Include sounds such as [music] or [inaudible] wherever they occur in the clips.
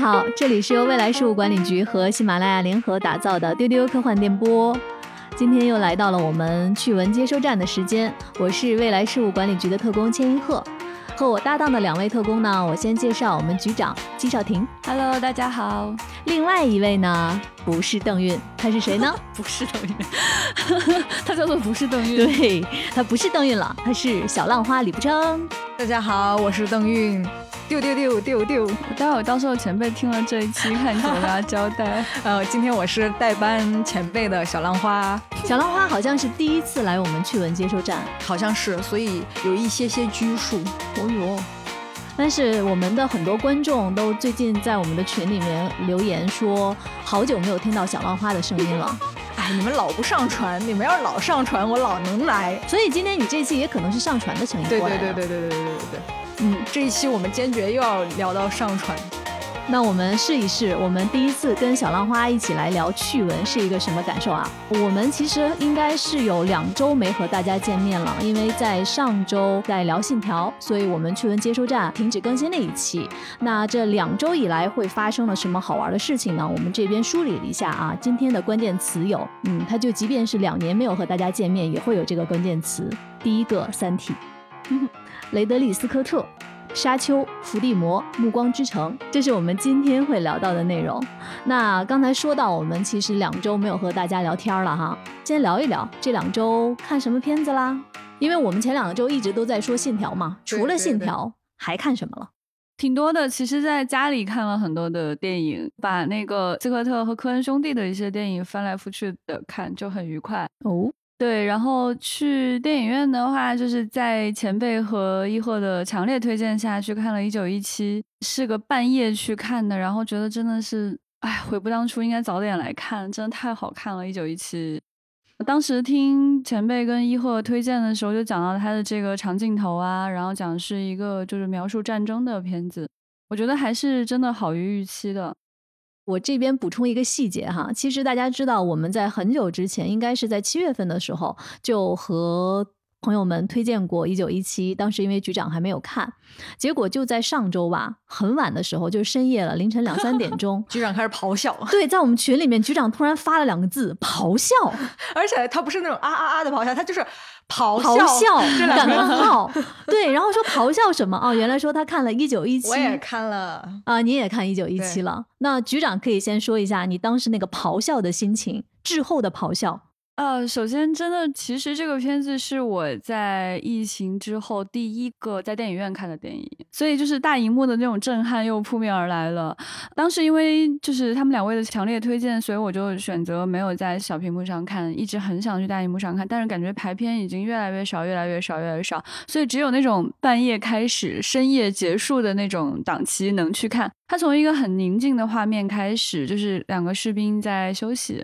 好，这里是由未来事务管理局和喜马拉雅联合打造的丢丢科幻电波。今天又来到了我们趣闻接收站的时间，我是未来事务管理局的特工千一鹤，和我搭档的两位特工呢，我先介绍我们局长季少廷，Hello，大家好。另外一位呢，不是邓韵，他是谁呢？不是邓韵，他叫做不是邓韵，对他不是邓韵了，他是小浪花李不争。大家好，我是邓运。丢丢丢丢丢！待会到时候前辈听了这一期，看你怎么跟他交代。[laughs] 呃，今天我是代班前辈的小浪花，小浪花好像是第一次来我们趣闻接收站，好像是，所以有一些些拘束。哦哟！但是我们的很多观众都最近在我们的群里面留言说，好久没有听到小浪花的声音了。[laughs] 哎，你们老不上传，你们要是老上传，我老能来。所以今天你这期也可能是上传的声音对对对对对对对对对对。嗯，这一期我们坚决又要聊到上传，那我们试一试，我们第一次跟小浪花一起来聊趣闻是一个什么感受啊？我们其实应该是有两周没和大家见面了，因为在上周在聊信条，所以我们趣闻接收站停止更新那一期。那这两周以来会发生了什么好玩的事情呢？我们这边梳理了一下啊，今天的关键词有，嗯，它就即便是两年没有和大家见面，也会有这个关键词。第一个，《三体》。雷德利·斯科特、沙丘、伏地魔、暮光之城，这是我们今天会聊到的内容。那刚才说到，我们其实两周没有和大家聊天了哈，先聊一聊这两周看什么片子啦？因为我们前两周一直都在说《信条》嘛，除了《信条》还看什么了？挺多的。其实，在家里看了很多的电影，把那个斯科特和科恩兄弟的一些电影翻来覆去的看，就很愉快哦。对，然后去电影院的话，就是在前辈和一鹤的强烈推荐下去看了《一九一七》，是个半夜去看的，然后觉得真的是，哎，悔不当初，应该早点来看，真的太好看了，《一九一七》。当时听前辈跟一鹤推荐的时候，就讲到他的这个长镜头啊，然后讲是一个就是描述战争的片子，我觉得还是真的好于预期的。我这边补充一个细节哈，其实大家知道，我们在很久之前，应该是在七月份的时候，就和朋友们推荐过《一九一七》，当时因为局长还没有看，结果就在上周吧，很晚的时候，就深夜了，凌晨两三点钟，[laughs] 局长开始咆哮。对，在我们群里面，局长突然发了两个字：咆哮，[laughs] 而且他不是那种啊啊啊的咆哮，他就是。咆哮，感叹号，[laughs] 对，然后说咆哮什么？哦，原来说他看了一九一七，我也看了啊，你也看一九一七了。那局长可以先说一下你当时那个咆哮的心情，滞后的咆哮。呃，首先，真的，其实这个片子是我在疫情之后第一个在电影院看的电影，所以就是大荧幕的那种震撼又扑面而来了。当时因为就是他们两位的强烈推荐，所以我就选择没有在小屏幕上看，一直很想去大荧幕上看，但是感觉排片已经越来越少，越来越少，越来越少，所以只有那种半夜开始、深夜结束的那种档期能去看。他从一个很宁静的画面开始，就是两个士兵在休息，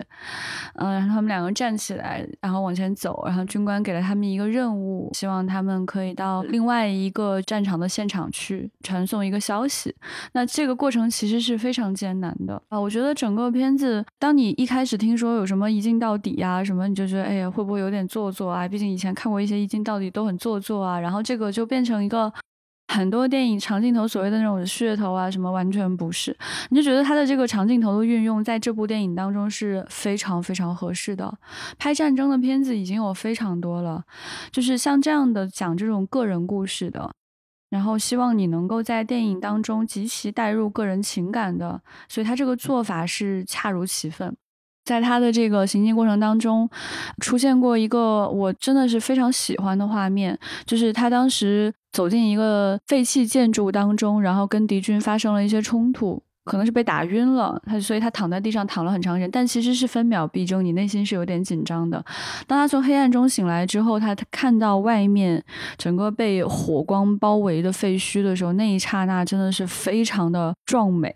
嗯，然后他们两个站起起来，然后往前走，然后军官给了他们一个任务，希望他们可以到另外一个战场的现场去传送一个消息。那这个过程其实是非常艰难的啊！我觉得整个片子，当你一开始听说有什么一镜到底呀什么，你就觉得哎呀，会不会有点做作啊？毕竟以前看过一些一镜到底都很做作啊，然后这个就变成一个。很多电影长镜头所谓的那种噱头啊，什么完全不是，你就觉得他的这个长镜头的运用在这部电影当中是非常非常合适的。拍战争的片子已经有非常多了，就是像这样的讲这种个人故事的，然后希望你能够在电影当中极其带入个人情感的，所以他这个做法是恰如其分。在他的这个行进过程当中，出现过一个我真的是非常喜欢的画面，就是他当时走进一个废弃建筑当中，然后跟敌军发生了一些冲突，可能是被打晕了，他所以他躺在地上躺了很长时间，但其实是分秒必争，你内心是有点紧张的。当他从黑暗中醒来之后，他看到外面整个被火光包围的废墟的时候，那一刹那真的是非常的壮美。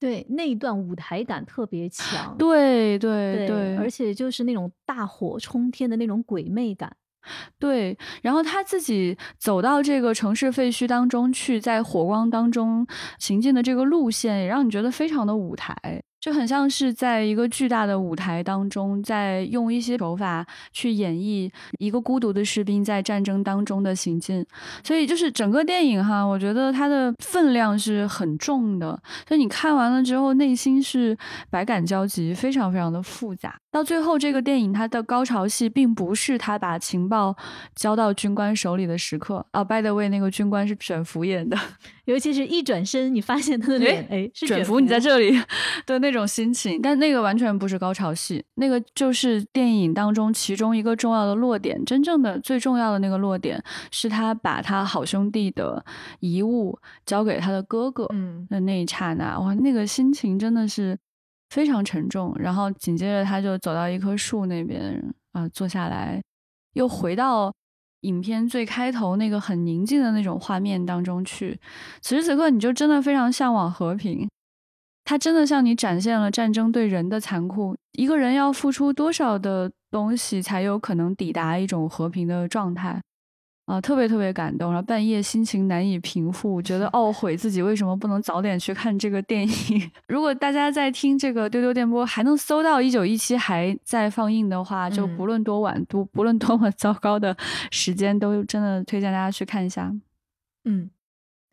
对那一段舞台感特别强，对对对，而且就是那种大火冲天的那种鬼魅感，对。然后他自己走到这个城市废墟当中去，在火光当中行进的这个路线，也让你觉得非常的舞台。就很像是在一个巨大的舞台当中，在用一些手法去演绎一个孤独的士兵在战争当中的行进。所以就是整个电影哈，我觉得它的分量是很重的。所以你看完了之后，内心是百感交集，非常非常的复杂。到最后，这个电影它的高潮戏并不是他把情报交到军官手里的时刻啊。By the way，那个军官是卷福演的。[laughs] 尤其是一转身，你发现他的脸，哎，是卷福，你在这里的那种心情。但那个完全不是高潮戏，那个就是电影当中其中一个重要的落点。真正的最重要的那个落点，是他把他好兄弟的遗物交给他的哥哥的那一刹那，哇，那个心情真的是非常沉重。然后紧接着他就走到一棵树那边啊，坐下来，又回到。影片最开头那个很宁静的那种画面当中去，此时此刻你就真的非常向往和平，他真的向你展现了战争对人的残酷，一个人要付出多少的东西才有可能抵达一种和平的状态。啊，特别特别感动，然后半夜心情难以平复，觉得懊悔自己为什么不能早点去看这个电影。[laughs] 如果大家在听这个丢丢电波还能搜到一九一七还在放映的话，就不论多晚，都不论多么糟糕的时间，都真的推荐大家去看一下。嗯，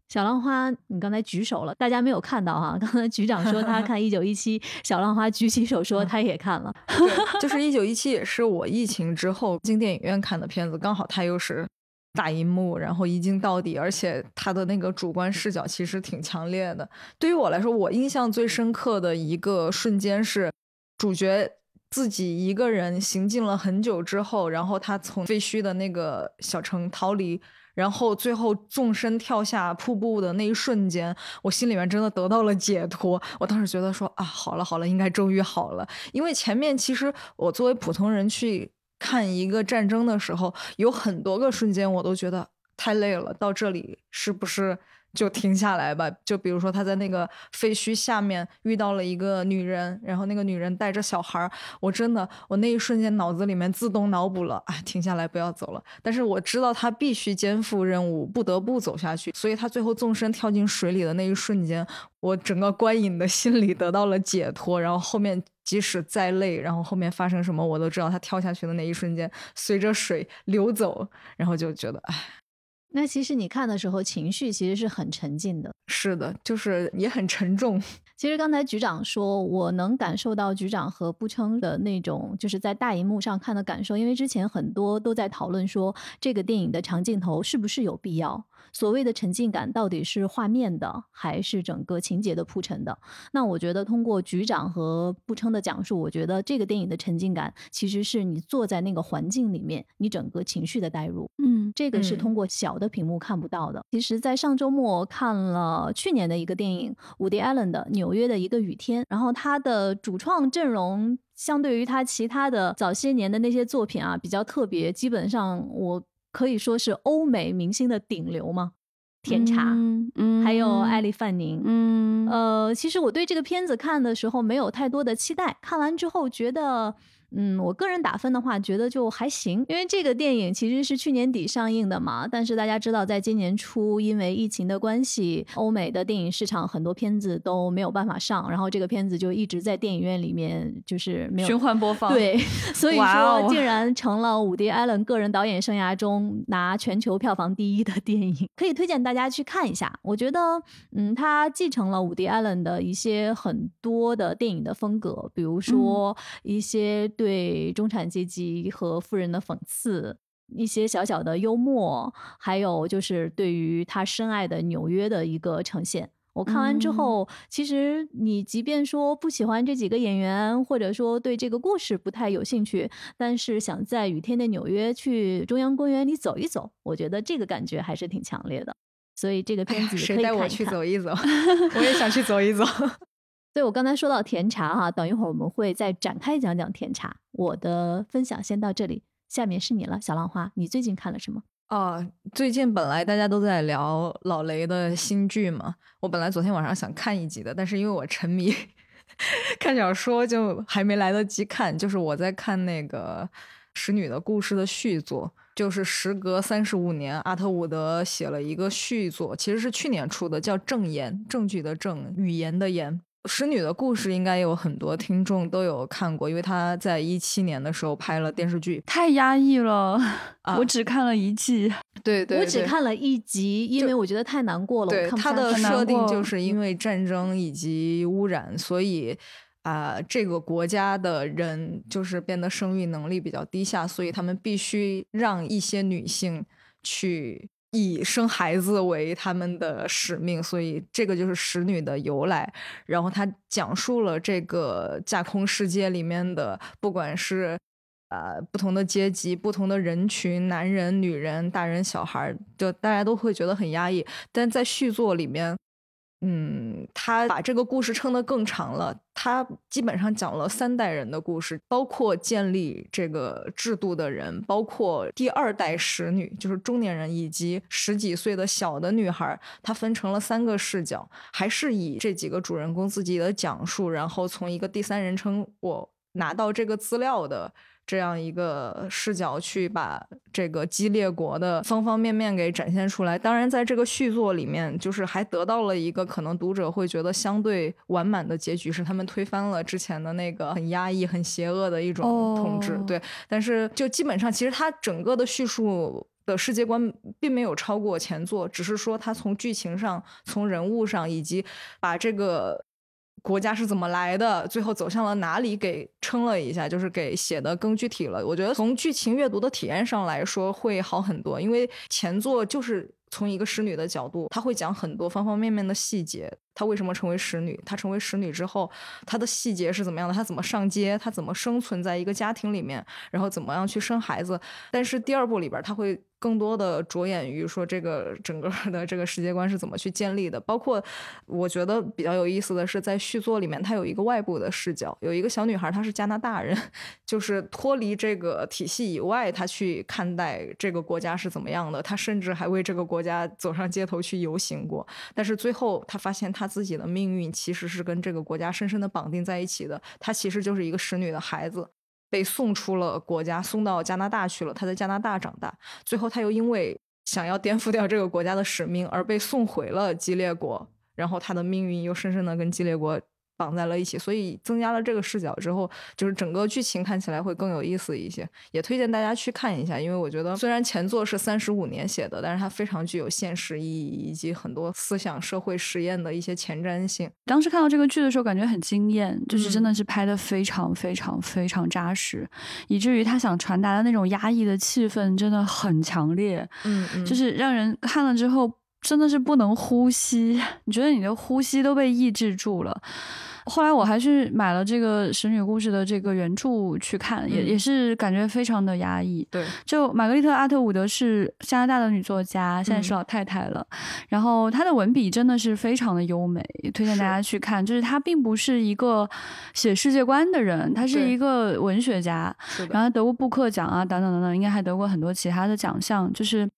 小浪花，你刚才举手了，大家没有看到哈。刚才局长说他看一九一七，小浪花举起手说他也看了。对，就是一九一七，也是我疫情之后进电影院看的片子，刚好他又是。大银幕，然后一镜到底，而且他的那个主观视角其实挺强烈的。对于我来说，我印象最深刻的一个瞬间是，主角自己一个人行进了很久之后，然后他从废墟的那个小城逃离，然后最后纵身跳下瀑布的那一瞬间，我心里面真的得到了解脱。我当时觉得说啊，好了好了，应该终于好了，因为前面其实我作为普通人去。看一个战争的时候，有很多个瞬间，我都觉得太累了。到这里是不是就停下来吧？就比如说他在那个废墟下面遇到了一个女人，然后那个女人带着小孩儿，我真的，我那一瞬间脑子里面自动脑补了，哎，停下来不要走了。但是我知道他必须肩负任务，不得不走下去，所以他最后纵身跳进水里的那一瞬间，我整个观影的心里得到了解脱。然后后面。即使再累，然后后面发生什么，我都知道。他跳下去的那一瞬间，随着水流走，然后就觉得，唉，那其实你看的时候，情绪其实是很沉静的。是的，就是也很沉重。[laughs] 其实刚才局长说，我能感受到局长和不称的那种，就是在大荧幕上看的感受。因为之前很多都在讨论说，这个电影的长镜头是不是有必要？所谓的沉浸感到底是画面的，还是整个情节的铺陈的？那我觉得通过局长和步称的讲述，我觉得这个电影的沉浸感其实是你坐在那个环境里面，你整个情绪的代入。嗯，这个是通过小的屏幕看不到的。其实，在上周末看了去年的一个电影，伍迪·艾伦的《纽约的一个雨天》，然后他的主创阵容相对于他其他的早些年的那些作品啊，比较特别，基本上我。可以说是欧美明星的顶流吗？甜茶，嗯，还有艾丽范宁，嗯，呃，其实我对这个片子看的时候没有太多的期待，看完之后觉得。嗯，我个人打分的话，觉得就还行，因为这个电影其实是去年底上映的嘛。但是大家知道，在今年初，因为疫情的关系，欧美的电影市场很多片子都没有办法上，然后这个片子就一直在电影院里面就是没有循环播放。对，[laughs] 所以说竟然成了伍迪·艾伦个人导演生涯中拿全球票房第一的电影，可以推荐大家去看一下。我觉得，嗯，他继承了伍迪·艾伦的一些很多的电影的风格，比如说一些。对中产阶级和富人的讽刺，一些小小的幽默，还有就是对于他深爱的纽约的一个呈现。我看完之后，其实你即便说不喜欢这几个演员，或者说对这个故事不太有兴趣，但是想在雨天的纽约去中央公园里走一走，我觉得这个感觉还是挺强烈的。所以这个片子谁带我去走一走？[laughs] 我也想去走一走。所以我刚才说到甜茶哈，等一会儿我们会再展开讲讲甜茶。我的分享先到这里，下面是你了，小浪花，你最近看了什么？哦，最近本来大家都在聊老雷的新剧嘛，我本来昨天晚上想看一集的，但是因为我沉迷 [laughs] 看小说，就还没来得及看。就是我在看那个《使女的故事》的续作，就是时隔三十五年，阿特伍德写了一个续作，其实是去年出的，叫《证言》，证据的证，语言的言。《使女的故事》应该有很多听众都有看过，因为她在一七年的时候拍了电视剧。太压抑了，[laughs] 啊我只看了一季。对对我只看了一集，因为我觉得太难过了。对我看不它的设定就是因为战争以及污染，所以啊、这个国家的人就是变得生育能力比较低下，所以他们必须让一些女性去以生孩子为他们的使命，所以这个就是使女的由来。然后他讲述了这个架空世界里面的，不管是呃不同的阶级、不同的人群，男人、女人、大人、小孩，就大家都会觉得很压抑。但在续作里面，嗯，他把这个故事撑得更长了。他基本上讲了三代人的故事，包括建立这个制度的人，包括第二代使女，就是中年人，以及十几岁的小的女孩。他分成了三个视角，还是以这几个主人公自己的讲述，然后从一个第三人称我拿到这个资料的这样一个视角去把这个激烈国的方方面面给展现出来。当然，在这个续作里面，就是还得到了一个可能读者会觉得相对完满的结局，是他们推翻了之前的那个很压抑、很邪恶的一种统治。哦对，但是就基本上，其实它整个的叙述。的世界观并没有超过前作，只是说它从剧情上、从人物上，以及把这个国家是怎么来的，最后走向了哪里，给撑了一下，就是给写的更具体了。我觉得从剧情阅读的体验上来说会好很多，因为前作就是从一个使女的角度，她会讲很多方方面面的细节。她为什么成为使女？她成为使女之后，她的细节是怎么样的？她怎么上街？她怎么生存在一个家庭里面？然后怎么样去生孩子？但是第二部里边，她会更多的着眼于说这个整个的这个世界观是怎么去建立的。包括我觉得比较有意思的是，在续作里面，它有一个外部的视角，有一个小女孩，她是加拿大人，[laughs] 就是脱离这个体系以外，她去看待这个国家是怎么样的。她甚至还为这个国家走上街头去游行过。但是最后，她发现她自己的命运其实是跟这个国家深深的绑定在一起的。她其实就是一个使女的孩子。被送出了国家，送到加拿大去了。他在加拿大长大，最后他又因为想要颠覆 [laughs] 掉这个国家的使命而被送回了激烈国，然后他的命运又深深的跟激烈国绑在了一起。所以增加了这个视角之后，就是整个剧情看起来会更有意思一些。也推荐大家去看一下，因为我觉得虽然前作是三十五年写的，但是它非常具有现实意义以及很多思想社会实验的一些前瞻性。当时看到这个剧的时候，感觉很惊艳，就是真嗯的是拍的非常非常非常扎实，以至于他想传达的那种压抑的气氛真的很强烈，嗯嗯就是让人看了之后真的是不能呼吸，你觉得你的呼吸都被抑制住了。后来我还去买了这个《使女故事》的这个原著去看，也嗯也是感觉非常的压抑。对，就玛格丽特·阿特伍德是加拿大的女作家，现在是嗯老太太了。然后她的文笔真的是非常的优美，推荐大家去看。就是她并不是一个写世界观的人，她是一个文学家，然后得过布克奖啊，等等等等，应该还得过很多其他的奖项。就是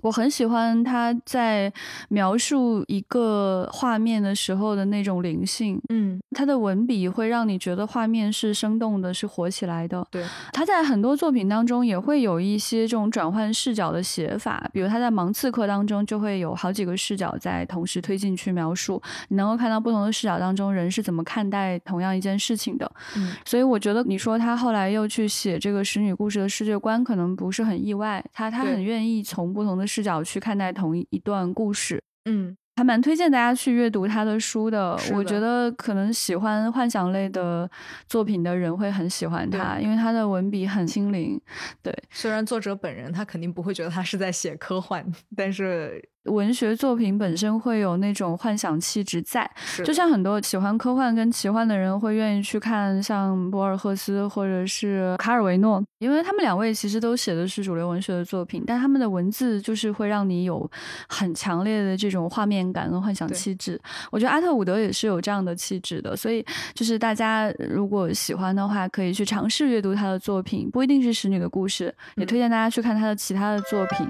我很喜欢他在描述一个画面的时候的那种灵性。嗯，他的文笔会让你觉得画面是生动的，是活起来的。对，他在很多作品当中也会有一些这种转换视角的写法，比如他在《盲刺客》当中就会有好几个视角在同时推进去描述，你能够看到不同的视角当中人是怎么看待同样一件事情的。嗯所以我觉得你说他后来又去写这个使女故事的世界观，可能不是很意外，他他很愿意从不同的视角去看待同一一段故事。嗯还蛮推荐大家去阅读他的书的。的我觉得可能喜欢幻想类的作品的人会很喜欢他，因为他的文笔很轻灵。对，虽然作者本人他肯定不会觉得他是在写科幻，[laughs] 但是文学作品本身会有那种幻想气质在，就像很多喜欢科幻跟奇幻的人会愿意去看像博尔赫斯或者是卡尔维诺，因为他们两位其实都写的是主流文学的作品，但他们的文字就是会让你有很强烈的这种画面感跟幻想气质。我觉得阿特伍德也是有这样的气质的，所以就是大家如果喜欢的话，可以去尝试阅读他的作品，不一定是使女的故事，也嗯推荐大家去看他的其他的作品。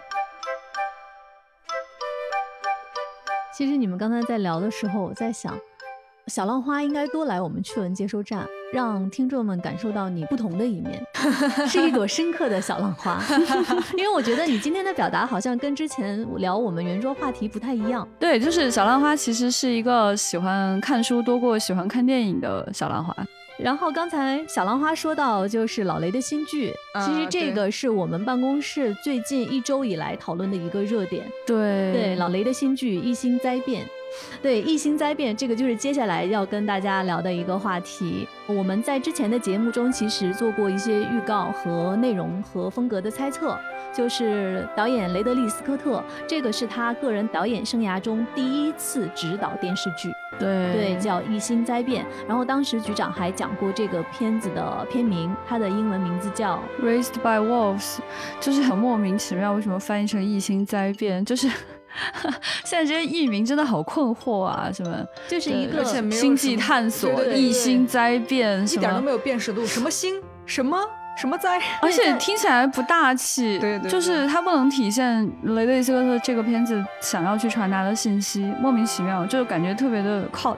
其实你们刚才在聊的时候，我在想，小浪花应该多来我们趣闻接收站，让听众们感受到你不同的一面，[laughs] 是一朵深刻的小浪花。[laughs] 因为我觉得你今天的表达好像跟之前聊我们圆桌话题不太一样。对，就是小浪花其实是一个喜欢看书多过喜欢看电影的小浪花。然后刚才小浪花说到，就是老雷的新剧，其实这个是我们办公室最近一周以来讨论的一个热点。对对，老雷的新剧《一星灾变》。对，异星灾变这个就是接下来要跟大家聊的一个话题。我们在之前的节目中其实做过一些预告和内容和风格的猜测，就是导演雷德利·斯科特，这个是他个人导演生涯中第一次执导电视剧，对对，叫《异星灾变》。然后当时局长还讲过这个片子的片名，它的英文名字叫《Raised by Wolves》，就是很莫名其妙，为什么翻译成《异星灾变》？就是。[laughs] 现在这些译名真的好困惑啊！什么就是一个星际探索、异星灾变，一点都没有辨识度。什么星？什么什么灾？而且 [laughs] 听起来不大气。对对，就是它不能体现雷德利·斯科特这个片子想要去传达的信息，莫名其妙，就感觉特别的 cult。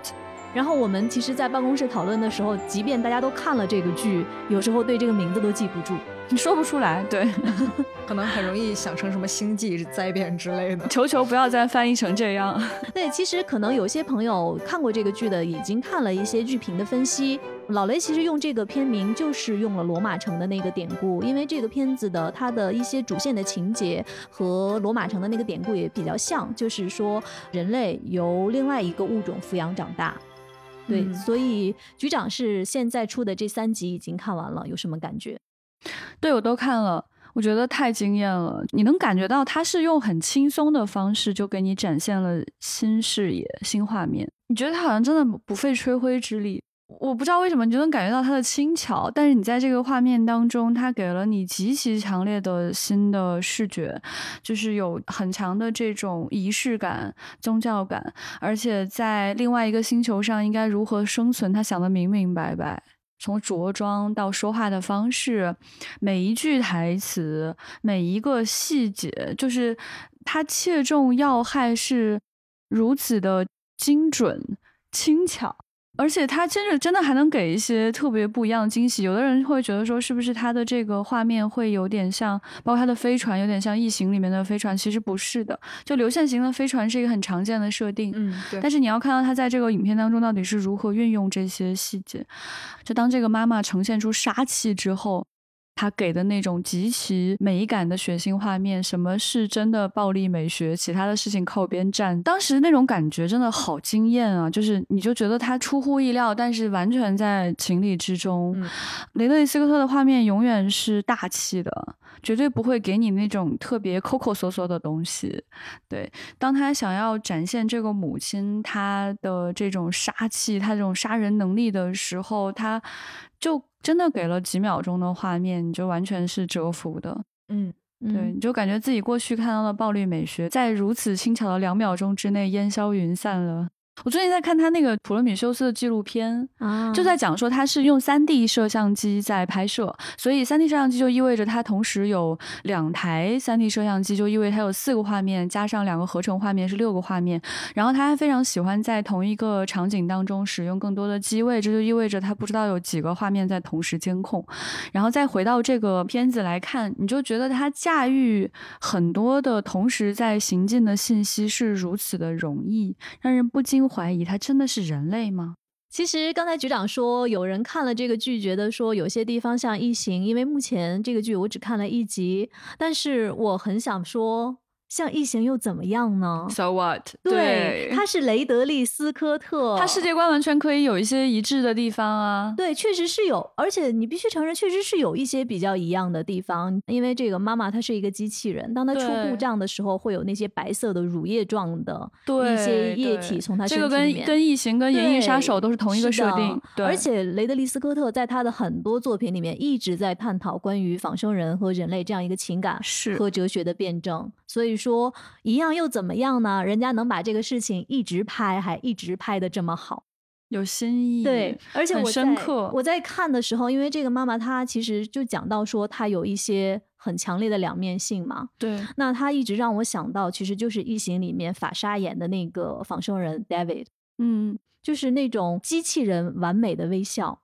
然后我们其实，在办公室讨论的时候，即便大家都看了这个剧，有时候对这个名字都记不住。你说不出来，对，[laughs] 可能很容易想成什么星际灾变之类的。[laughs] 求求不要再翻译成这样。对，其实可能有些朋友看过这个剧的，已经看了一些剧评的分析。老雷其实用这个片名就是用了罗马城的那个典故，因为这个片子的它的一些主线的情节和罗马城的那个典故也比较像，就是说人类由另外一个物种抚养长大。对，所以局长是现在出的这三集已经看完了，有什么感觉？对我都看了，我觉得太惊艳了。你能感觉到他是用很轻松的方式就给你展现了新视野、新画面。你觉得他好像真的不费吹灰之力。我不知道为什么，你就能感觉到它的轻巧，但是你在这个画面当中，它给了你极其强烈的新的视觉，就是有很强的这种仪式感、宗教感，而且在另外一个星球上应该如何生存，他想的明明白白。从着装到说话的方式，每一句台词，每一个细节，就是他切中要害是如此的精准、轻巧。而且他真的真的还能给一些特别不一样的惊喜。有的人会觉得说，是不是他的这个画面会有点像，包括他的飞船有点像《异形》里面的飞船，其实不是的。就流线型的飞船是一个很常见的设定，嗯，对。但是你要看到他在这个影片当中到底是如何运用这些细节。就当这个妈妈呈现出杀气之后。他给的那种极其美感的血腥画面，什么是真的暴力美学？其他的事情靠边站。当时那种感觉真的好惊艳啊！就是你就觉得他出乎意料，但是完全在情理之中。雷德利·斯科特的画面永远是大气的，绝对不会给你那种特别抠抠索索的东西。对，当他想要展现这个母亲她的这种杀气，她这种杀人能力的时候，他就。真的给了几秒钟的画面，你就完全是折服的。嗯，对，你就感觉自己过去看到的暴力美学，在如此轻巧的两秒钟之内烟消云散了。我最近在看他那个普罗米修斯的纪录片，啊就在讲说他是用三 D 摄像机在拍摄，所以三 D 摄像机就意味着它同时有两台三 D 摄像机，就意味它有四个画面，加上两个合成画面是六个画面。然后他还非常喜欢在同一个场景当中使用更多的机位，这就意味着他不知道有几个画面在同时监控。然后再回到这个片子来看，你就觉得他驾驭很多的同时在行进的信息是如此的容易，让人不禁。怀疑他真的是人类吗？其实刚才局长说，有人看了这个剧，觉得说有些地方像异形，因为目前这个剧我只看了一集，但是我很想说。像异形又怎么样呢？So what？对，他是雷德利·斯科特，他世界观完全可以有一些一致的地方啊。对，确实是有，而且你必须承认，确实是有一些比较一样的地方。因为这个妈妈她是一个机器人，当她出故障的时候，会有那些白色的乳液状的一些液体从她身体。这个跟跟异形、跟银翼杀手都是同一个设定。对，而且雷德利·斯科特在他的很多作品里面一直在探讨关于仿生人和人类这样一个情感和哲学的辩证。所以说，一样又怎么样呢？人家能把这个事情一直拍，还一直拍的这么好，有新意。对，而且我深刻。我在看的时候，因为这个妈妈她其实就讲到说，她有一些很强烈的两面性嘛。对。那她一直让我想到，其实就是《异形》里面法沙演的那个仿生人 David。嗯，就是那种机器人完美的微笑。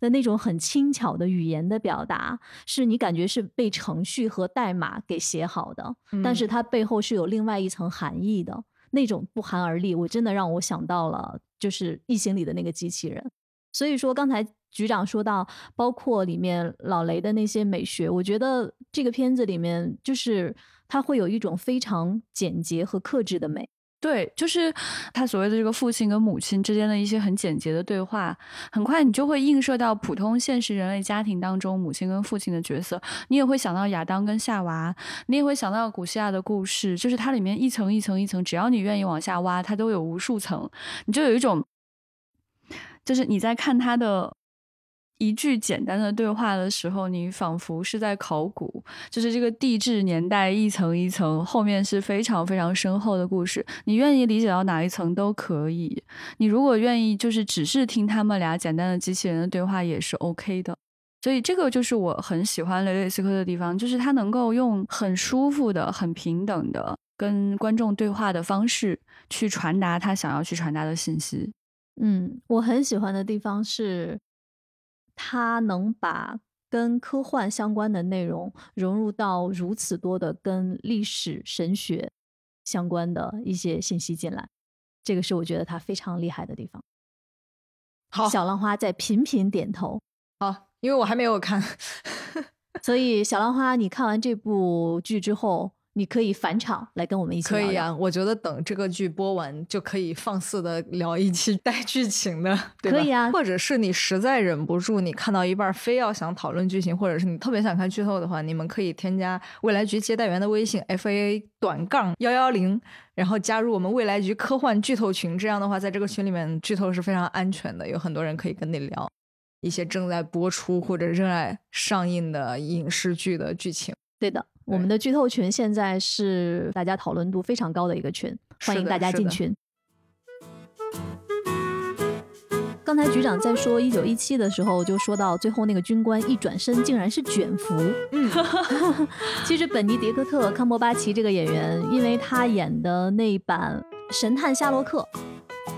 的那种很轻巧的语言的表达，是你感觉是被程序和代码给写好的，但是它背后是有另外一层含义的。那种不寒而栗，我真的让我想到了就是《异形》里的那个机器人。所以说，刚才局长说到，包括里面老雷的那些美学，我觉得这个片子里面就是它会有一种非常简洁和克制的美。对，就是他所谓的这个父亲跟母亲之间的一些很简洁的对话，很快你就会映射到普通现实人类家庭当中母亲跟父亲的角色，你也会想到亚当跟夏娃，你也会想到古希腊的故事，就是它里面一层一层一层，只要你愿意往下挖，它都有无数层，你就有一种，就是你在看他的。一句简单的对话的时候，你仿佛是在考古，就是这个地质年代一层一层，后面是非常非常深厚的故事。你愿意理解到哪一层都可以。你如果愿意，就是只是听他们俩简单的机器人的对话也是 OK 的。所以这个就是我很喜欢雷雷斯科的地方，就是他能够用很舒服的、很平等的跟观众对话的方式去传达他想要去传达的信息。嗯，我很喜欢的地方是。他能把跟科幻相关的内容融入到如此多的跟历史神学相关的一些信息进来，这个是我觉得他非常厉害的地方。好，小浪花在频频点头。好，因为我还没有看，[laughs] 所以小浪花，你看完这部剧之后。你可以返场来跟我们一起可以啊，我觉得等这个剧播完就可以放肆的聊一期 [laughs] 带剧情的，对可以啊。或者是你实在忍不住，你看到一半非要想讨论剧情，或者是你特别想看剧透的话，你们可以添加未来局接待员的微信 f a 短杠幺幺零，然后加入我们未来局科幻剧透群。这样的话，在这个群里面剧透是非常安全的，有很多人可以跟你聊一些正在播出或者正在上映的影视剧的剧情。对的。我们的剧透群现在是大家讨论度非常高的一个群，欢迎大家进群。刚才局长在说一九一七的时候，就说到最后那个军官一转身竟然是卷福。嗯，[laughs] 其实本尼迪克特·康伯巴奇这个演员，因为他演的那版《神探夏洛克》。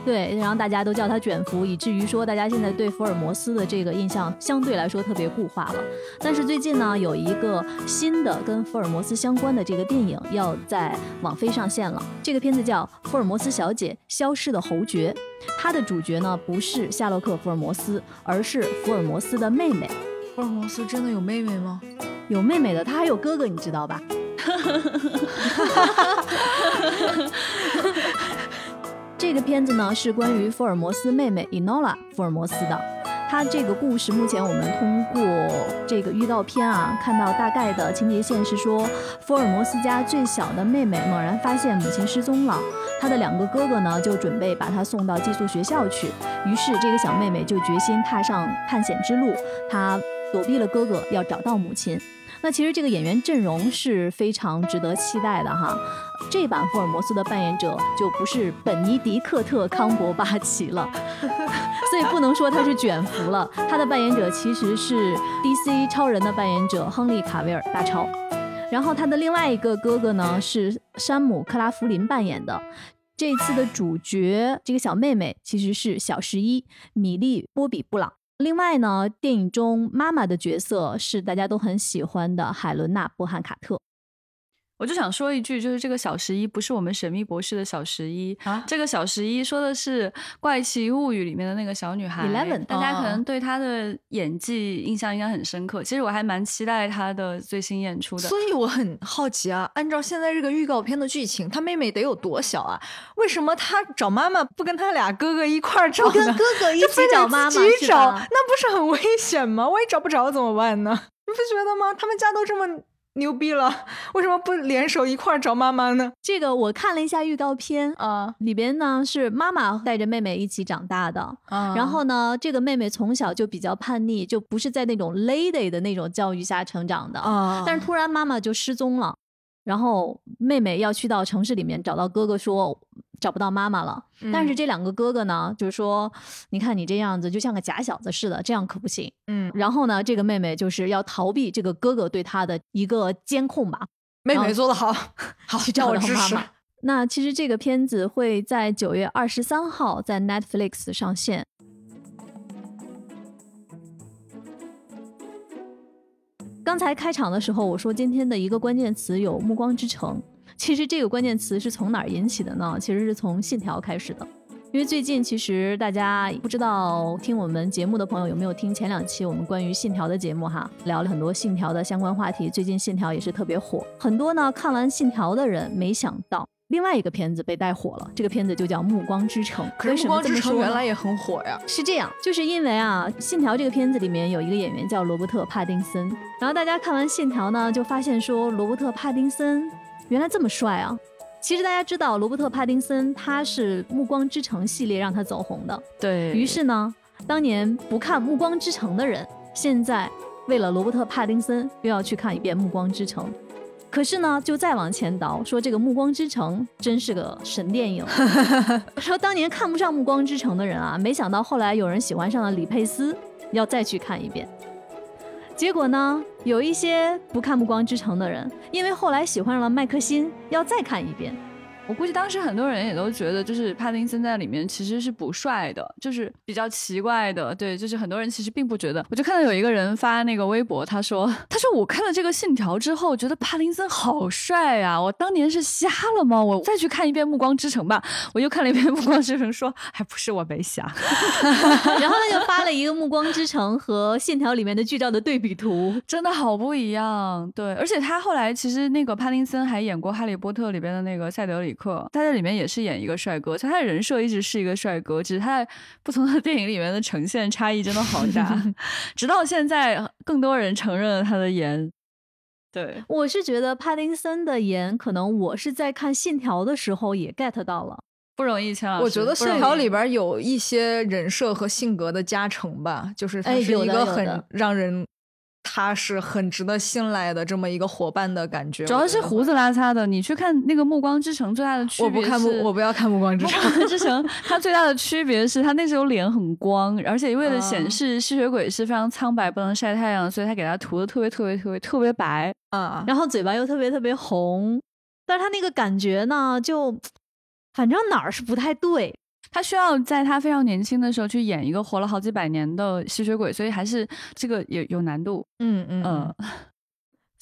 对，然后大家都叫他卷福，以至于说大家现在对福尔摩斯的这个印象相对来说特别固化了。但是最近呢，有一个新的跟福尔摩斯相关的这个电影要在网飞上线了。这个片子叫《福尔摩斯小姐：消失的侯爵》，它的主角呢不是夏洛克·福尔摩斯，而是福尔摩斯的妹妹。福尔摩斯真的有妹妹吗？有妹妹的，他还有哥哥，你知道吧？[laughs] 这个片子呢是关于福尔摩斯妹妹伊诺拉·福尔摩斯的。她这个故事目前我们通过这个预告片啊，看到大概的情节线是说，福尔摩斯家最小的妹妹猛然发现母亲失踪了，她的两个哥哥呢就准备把她送到寄宿学校去。于是这个小妹妹就决心踏上探险之路，她躲避了哥哥，要找到母亲。那其实这个演员阵容是非常值得期待的哈。这版福尔摩斯的扮演者就不是本尼迪克特·康伯巴奇了，[laughs] 所以不能说他是卷福了。他的扮演者其实是 DC 超人的扮演者亨利·卡维尔大超。然后他的另外一个哥哥呢是山姆·克拉弗林扮演的。这次的主角这个小妹妹其实是小十一米莉·波比·布朗。另外呢，电影中妈妈的角色是大家都很喜欢的海伦娜·波汉卡特。我就想说一句，就是这个小十一不是我们神秘博士的小十一啊，这个小十一说的是《怪奇物语》里面的那个小女孩。Eleven，大家可能对她的演技印象应该很深刻。其实我还蛮期待她的最新演出的。所以我很好奇啊，按照现在这个预告片的剧情，她妹妹得有多小啊？为什么她找妈妈不跟她俩哥哥一块儿找？不跟哥哥一起找妈妈？自己找，那不是很危险吗？万一找不着怎么办呢？[laughs] 你不觉得吗？他们家都这么。牛逼了！[laughs] 为什么不联手一块儿找妈妈呢？这个我看了一下预告片啊，里边呢是妈妈带着妹妹一起长大的。然后呢，这个妹妹从小就比较叛逆，就不是在那种 lady 的那种教育下成长的。啊，但是突然妈妈就失踪了，然后妹妹要去到城市里面找到哥哥说。找不到妈妈了，但是这两个哥哥呢，就是说，你看你这样子就像个假小子似的，这样可不行。嗯，然后呢，这个妹妹就是要逃避这个哥哥对她的一个监控吧。妹妹做的好，[laughs] 好去找到妈妈。那其实这个片子会在九月二十三号在 Netflix 上线。刚才开场的时候我说今天的一个关键词有《暮光之城》，其实这个关键词是从哪儿引起的呢？其实是从《信条》开始的。因为最近其实大家不知道听我们节目的朋友有没有听前两期我们关于《信条》的节目哈，聊了很多《信条》的相关话题。最近《信条》也是特别火，很多呢看完《信条》的人没想到另外一个片子被带火了，这个片子就叫《暮光之城》。可是《暮光之城》原来也很火呀。是这样，就是因为啊，《信条》这个片子里面有一个演员叫罗伯特·帕丁森，然后大家看完《信条》呢，就发现说罗伯特·帕丁森原来这么帅啊。其实大家知道，罗伯特·帕丁森他是《暮光之城》系列让他走红的。对于是呢，当年不看《暮光之城》的人，现在为了罗伯特·帕丁森又要去看一遍《暮光之城》。可是呢，就再往前倒，说这个《暮光之城》真是个神电影。[laughs] 说当年看不上《暮光之城》的人啊，没想到后来有人喜欢上了李佩斯，要再去看一遍。结果呢，有一些不看《暮光之城》的人，因为后来喜欢上了麦克辛，要再看一遍。我估计当时很多人也都觉得，就是帕丁森在里面其实是不帅的，就是比较奇怪的。对，就是很多人其实并不觉得。我就看到有一个人发那个微博，他说：“他说我看了这个信条之后，觉得帕丁森好帅啊！我当年是瞎了吗？我再去看一遍《暮光之城》吧。”我又看了一遍《暮光之城》，说：“还不是我没瞎。[laughs] ”然后他就发了一个《暮光之城》和信条里面的剧照的对比图，真的好不一样。对，而且他后来其实那个帕丁森还演过《哈利波特》里边的那个塞德里。克，他在里面也是演一个帅哥，他的人设一直是一个帅哥，只是他在不同的电影里面的呈现差异真的好大。[laughs] 直到现在，更多人承认了他的颜。对，我是觉得帕丁森的颜，可能我是在看《信条》的时候也 get 到了，不容易。钱老师，我觉得《信条》里边有一些人设和性格的加成吧，就是他是一个很让人。他是很值得信赖的这么一个伙伴的感觉，主要是胡子拉碴的。你去看那个《暮光之城》，最大的区别，我不看暮，我不要看《暮光之城》。暮光之城，[laughs] 它最大的区别是，他那时候脸很光，而且为了显示吸血鬼是非常苍白，不能晒太阳，所以他给他涂的特别特别特别特别白啊，然后嘴巴又特别特别红，但是他那个感觉呢，就反正哪儿是不太对。他需要在他非常年轻的时候去演一个活了好几百年的吸血鬼，所以还是这个也有难度。嗯嗯嗯。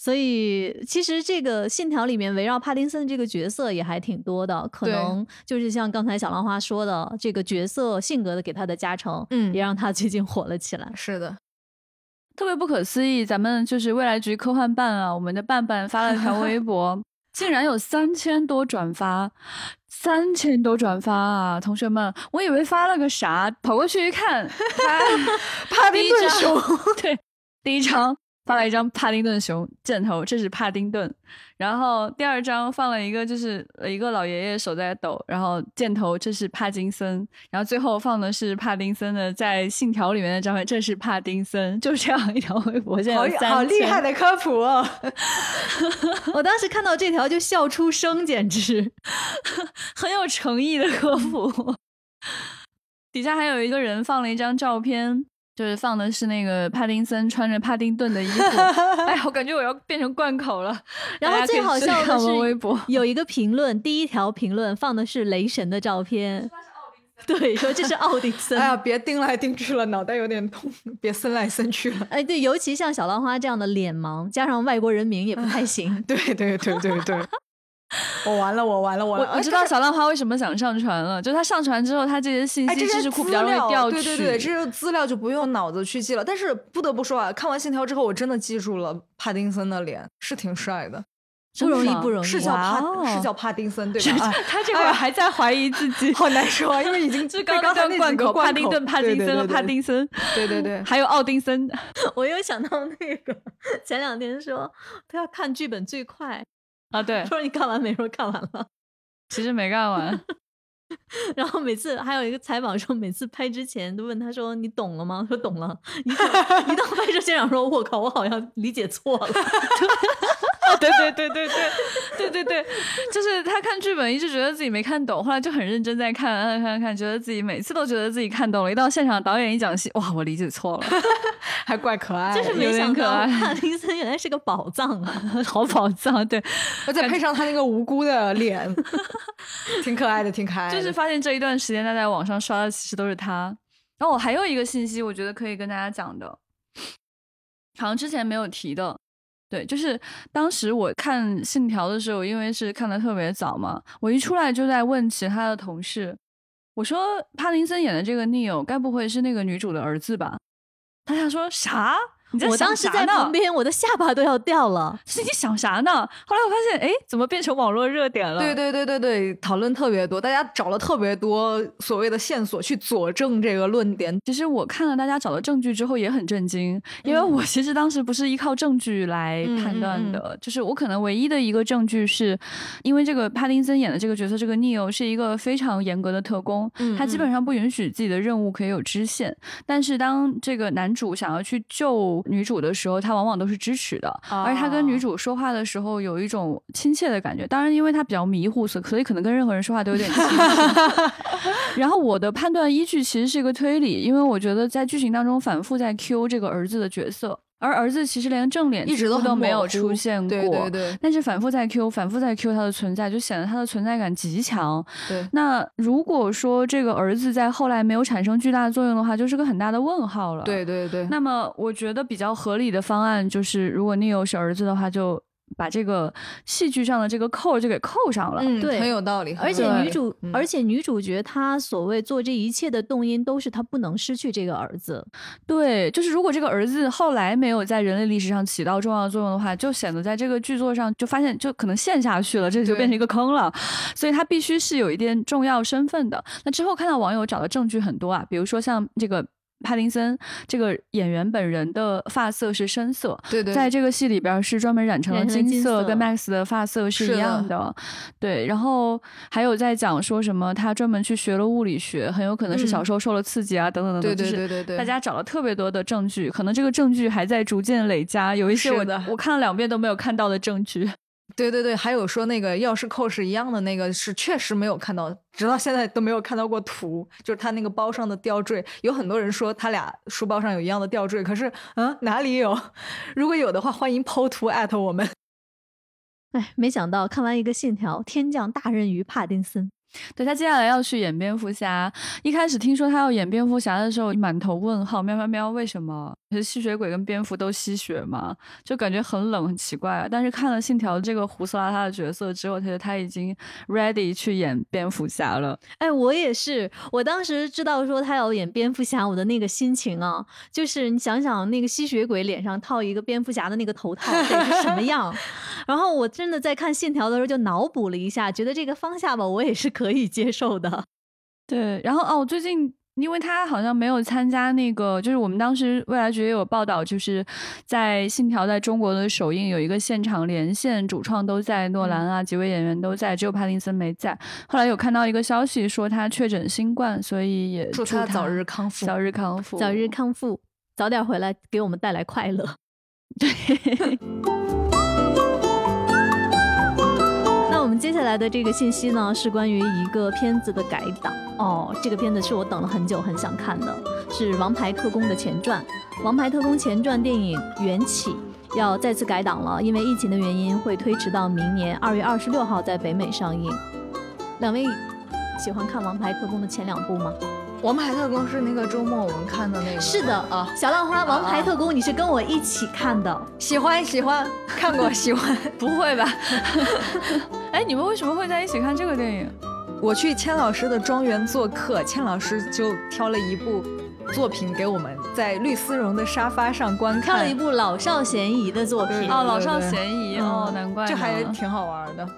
所以其实这个信条里面围绕帕丁森这个角色也还挺多的，可能就是像刚才小浪花说的，这个角色性格的给他的加成，嗯，也让他最近火了起来。是的，特别不可思议，咱们就是未来局科幻办啊，我们的办办发了条微博。[laughs] 竟然有三千多转发，三千多转发啊！同学们，我以为发了个啥，跑过去一看，帕丁顿熊，[laughs] 对，第一张。放了一张帕丁顿熊箭头，这是帕丁顿。然后第二张放了一个，就是一个老爷爷手在抖，然后箭头，这是帕金森。然后最后放的是帕丁森的在信条里面的照片，这是帕丁森。就这样一条微博，现在好厉害的科普哦！[laughs] 我当时看到这条就笑出声，简直 [laughs] 很有诚意的科普。[laughs] 底下还有一个人放了一张照片。就是放的是那个帕丁森穿着帕丁顿的衣服，[laughs] 哎，我感觉我要变成贯口了。然后最好笑的是，微博有一个评论，第一条评论放的是雷神的照片，对，说这是奥丁森。哎呀，别盯来盯去了，脑袋有点痛，别伸来伸去了。哎，对，尤其像小浪花这样的脸盲，加上外国人名也不太行。[laughs] 对对对对对。[laughs] 我完了，我完了，我我知道小浪花为什么想上传了，就他上传之后，他这些信息知识库比较容易调取，对对对，这些资料就不用脑子去记了。但是不得不说啊，看完信条之后，我真的记住了帕丁森的脸，是挺帅的，不容易不容易，是叫帕是叫帕丁森对吧？他这会儿还在怀疑自己，[laughs] 好难受，因为已经 [laughs] 就刚刚贯口帕丁顿、帕丁森和帕丁森，对对对，还有奥丁森。我又想到那个前两天说他要看剧本最快。啊，对，[laughs] 说你看完没？说看完了，其实没看完。[laughs] 然后每次还有一个采访说，每次拍之前都问他说：“你懂了吗？”说懂了。一到一到拍摄现场说：“我靠，我好像理解错了。[laughs] ” [laughs] 对对对对对对对对，就是他看剧本一直觉得自己没看懂，后来就很认真在看看看看，觉得自己每次都觉得自己看懂了。一到现场，导演一讲戏，哇，我理解错了，[laughs] 还怪可爱，就是没想到帕丁森原来是个宝藏啊，好宝藏。对，再配上他那个无辜的脸，[laughs] 挺可爱的，挺可爱的。就是发现这一段时间他在网上刷的其实都是他。然后我还有一个信息，我觉得可以跟大家讲的，好像之前没有提的。对，就是当时我看《信条》的时候，因为是看的特别早嘛，我一出来就在问其他的同事，我说帕丁森演的这个 Neil 该不会是那个女主的儿子吧？大家说啥？我当时在旁边，我的下巴都要掉了。是你想啥呢？后来我发现，哎，怎么变成网络热点了？对对对对对，讨论特别多，大家找了特别多所谓的线索去佐证这个论点。其实我看了大家找的证据之后也很震惊，因为我其实当时不是依靠证据来判断的，就是我可能唯一的一个证据是，因为这个帕丁森演的这个角色，这个 Neil 是一个非常严格的特工，他基本上不允许自己的任务可以有支线。但是当这个男主想要去救女主的时候，他往往都是支持的，而且他跟女主说话的时候有一种亲切的感觉。当然，因为他比较迷糊，所所以可能跟任何人说话都有点亲切。[laughs] 然后我的判断依据其实是一个推理，因为我觉得在剧情当中反复在 Q 这个儿子的角色。而儿子其实连正脸一直都没有出现过，对对对。但是反复在 Q，反复在 Q 他的存在，就显得他的存在感极强。对。那如果说这个儿子在后来没有产生巨大的作用的话，就是个很大的问号了。对对对。那么我觉得比较合理的方案就是，如果 Neil 是儿子的话，就。把这个戏剧上的这个扣就给扣上了，嗯，对，很有道理。而且女主，而且女主角她所谓做这一切的动因，都是她不能失去这个儿子。对，就是如果这个儿子后来没有在人类历史上起到重要作用的话，就显得在这个剧作上就发现就可能陷下去了，这就变成一个坑了。所以他必须是有一点重要身份的。那之后看到网友找的证据很多啊，比如说像这个。帕丁森这个演员本人的发色是深色，对对，在这个戏里边是专门染成了金色，跟 Max 的发色是一样的。对，然后还有在讲说什么他专门去学了物理学，很有可能是小时候受了刺激啊，等等等等。对对对对，大家找了特别多的证据，可能这个证据还在逐渐累加，有一些我我看了两遍都没有看到的证据。对对对，还有说那个钥匙扣是一样的，那个是确实没有看到，直到现在都没有看到过图，就是他那个包上的吊坠，有很多人说他俩书包上有一样的吊坠，可是嗯哪里有？[laughs] 如果有的话，欢迎剖图艾特我们。哎，没想到看完一个信条，天降大任于帕丁森。对他接下来要去演蝙蝠侠，一开始听说他要演蝙蝠侠的时候，满头问号，喵喵喵，为什么？是吸血鬼跟蝙蝠都吸血吗？就感觉很冷，很奇怪啊。但是看了《信条》这个胡思拉他的角色之后，他觉得他已经 ready 去演蝙蝠侠了。哎，我也是，我当时知道说他要演蝙蝠侠，我的那个心情啊，就是你想想那个吸血鬼脸上套一个蝙蝠侠的那个头套得是什么样。[laughs] 然后我真的在看《信条》的时候就脑补了一下，觉得这个方向吧，我也是可以接受的。对，然后哦，最近。因为他好像没有参加那个，就是我们当时未来局也有报道，就是在《信条》在中国的首映有一个现场连线，主创都在，诺兰啊几位演员都在，只有帕丁森没在。后来有看到一个消息说他确诊新冠，所以也祝他早日康复，早日康复，早日康复，早点回来给我们带来快乐。[laughs] 对。我们接下来的这个信息呢，是关于一个片子的改档哦。这个片子是我等了很久，很想看的，是《王牌特工》的前传，《王牌特工》前传电影《缘起》要再次改档了，因为疫情的原因，会推迟到明年二月二十六号在北美上映。两位喜欢看《王牌特工》的前两部吗？王牌特工是那个周末我们看的那个，是的啊。小浪花，王牌特工，你是跟我一起看的？喜欢喜欢，看过喜欢，[laughs] 不会吧？[laughs] 哎，你们为什么会在一起看这个电影？我去千老师的庄园做客，千老师就挑了一部作品给我们，在绿丝绒的沙发上观看，挑了一部老少咸宜的作品哦，老少咸宜哦，难怪，这还挺好玩的。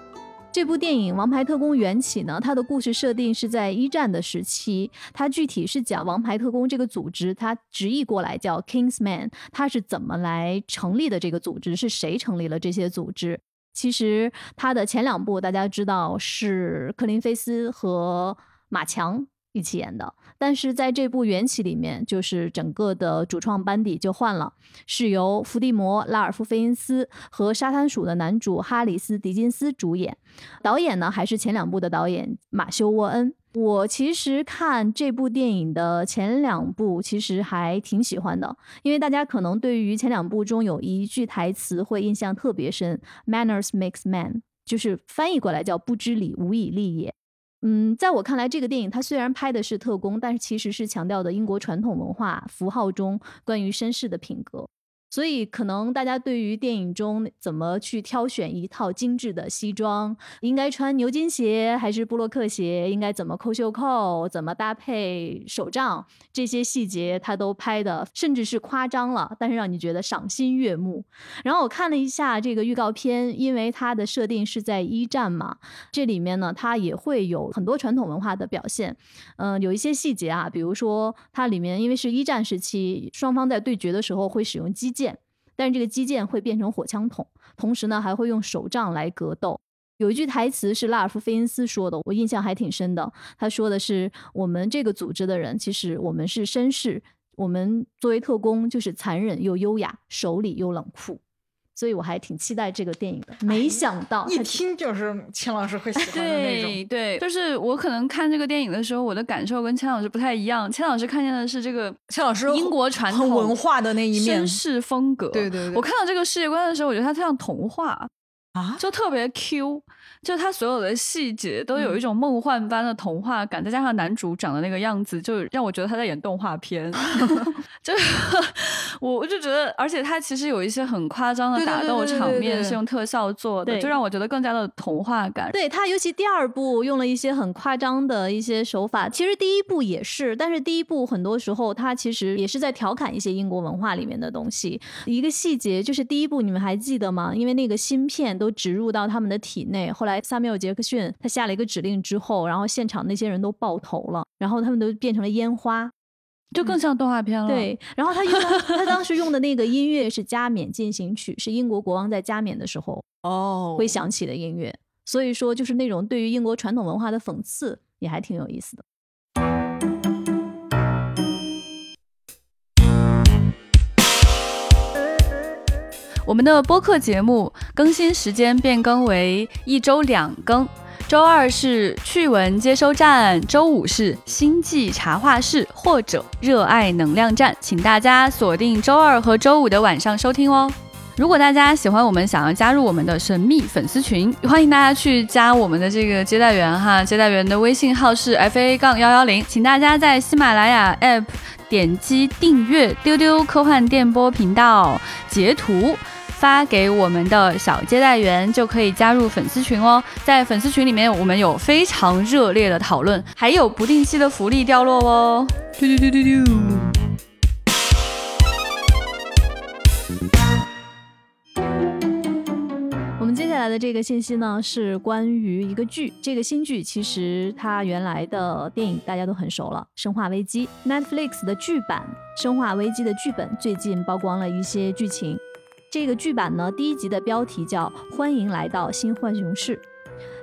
这部电影《王牌特工：缘起》呢，它的故事设定是在一战的时期，它具体是讲王牌特工这个组织，它直译过来叫 Kingsman，它是怎么来成立的？这个组织是谁成立了这些组织？其实它的前两部大家知道是克林菲斯和马强。一起演的，但是在这部《缘起》里面，就是整个的主创班底就换了，是由伏地魔、拉尔夫·费因斯和沙滩鼠的男主哈里斯·迪金斯主演，导演呢还是前两部的导演马修·沃恩。我其实看这部电影的前两部，其实还挺喜欢的，因为大家可能对于前两部中有一句台词会印象特别深：“Manners makes man”，就是翻译过来叫“不知礼，无以立也”。嗯，在我看来，这个电影它虽然拍的是特工，但是其实是强调的英国传统文化符号中关于绅士的品格。所以，可能大家对于电影中怎么去挑选一套精致的西装，应该穿牛津鞋还是布洛克鞋，应该怎么扣袖扣，怎么搭配手杖，这些细节他都拍的，甚至是夸张了，但是让你觉得赏心悦目。然后我看了一下这个预告片，因为它的设定是在一战嘛，这里面呢，它也会有很多传统文化的表现。嗯，有一些细节啊，比如说它里面因为是一战时期，双方在对决的时候会使用机。但是这个击剑会变成火枪筒，同时呢还会用手杖来格斗。有一句台词是拉尔夫·费因斯说的，我印象还挺深的。他说的是：“我们这个组织的人，其实我们是绅士，我们作为特工就是残忍又优雅，手里又冷酷。”所以我还挺期待这个电影的，没想到一听就是钱老师会喜欢的那种。对对，就是我可能看这个电影的时候，我的感受跟钱老师不太一样。钱老师看见的是这个钱老师英国传统文化的那一面，绅士风格。对对对，我看到这个世界观的时候，我觉得它像童话啊，就特别 Q。就他所有的细节都有一种梦幻般的童话感，再加上男主长的那个样子，就让我觉得他在演动画片。[laughs] [laughs] 就我我就觉得，而且他其实有一些很夸张的打斗场面是用特效做的，就让我觉得更加的童话感。对他，尤其第二部用了一些很夸张的一些手法，其实第一部也是，但是第一部很多时候他其实也是在调侃一些英国文化里面的东西。一个细节就是第一部你们还记得吗？因为那个芯片都植入到他们的体内，后来。萨缪尔·杰克逊他下了一个指令之后，然后现场那些人都爆头了，然后他们都变成了烟花，就更像动画片了。对，然后他用他当时用的那个音乐是《加冕进行曲》，是英国国王在加冕的时候哦会响起的音乐。所以说，就是那种对于英国传统文化的讽刺，也还挺有意思的。我们的播客节目更新时间变更为一周两更，周二是趣闻接收站，周五是星际茶话室或者热爱能量站，请大家锁定周二和周五的晚上收听哦。如果大家喜欢我们，想要加入我们的神秘粉丝群，欢迎大家去加我们的这个接待员哈，接待员的微信号是 f a 杠幺幺零，请大家在喜马拉雅 app 点击订阅丢丢科幻电波频道，截图。发给我们的小接待员就可以加入粉丝群哦，在粉丝群里面，我们有非常热烈的讨论，还有不定期的福利掉落哦。丢丢丢丢丢。来的这个信息呢，是关于一个剧。这个新剧其实它原来的电影大家都很熟了，《生化危机》。Netflix 的剧版《生化危机》的剧本最近曝光了一些剧情。这个剧版呢，第一集的标题叫《欢迎来到新浣熊市》。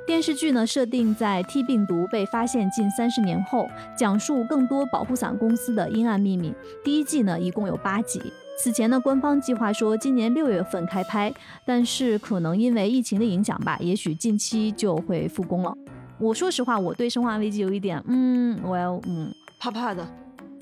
电视剧呢，设定在 T 病毒被发现近三十年后，讲述更多保护伞公司的阴暗秘密。第一季呢，一共有八集。此前呢，官方计划说今年六月份开拍，但是可能因为疫情的影响吧，也许近期就会复工了。我说实话，我对《生化危机》有一点，嗯，我要，嗯，怕怕的。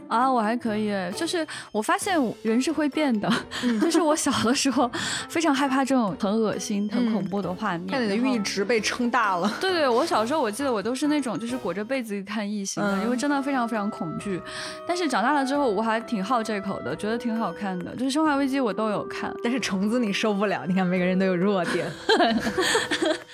啊，我还可以，就是我发现人是会变的，[laughs] 就是我小的时候非常害怕这种很恶心、很恐怖的画面，看你的阈值被撑大了。对对，我小时候我记得我都是那种就是裹着被子看异形的，因为真的非常非常恐惧。但是长大了之后，我还挺好这口的，觉得挺好看的。就是《生化危机》我都有看，但是虫子你受不了。你看每个人都有弱点。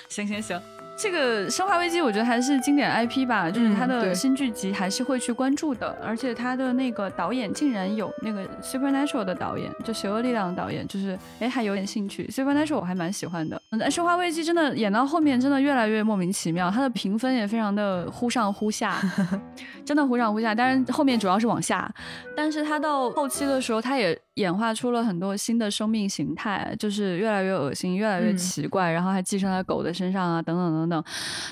行 [laughs] 行行。这个《生化危机》我觉得还是经典 IP 吧，就是它的新剧集还是会去关注的，而且它的那个导演竟然有那个 Supernatural 的导演，就邪恶力量的导演，就是哎还有点兴趣。Supernatural 我还蛮喜欢的，嗯，《生化危机》真的演到后面真的越来越莫名其妙，它的评分也非常的忽上忽下，[laughs] 真的忽上忽下。当然后面主要是往下，但是它到后期的时候，它也演化出了很多新的生命形态，就是越来越恶心，越来越奇怪，然后还寄生在狗的身上啊，等等等。等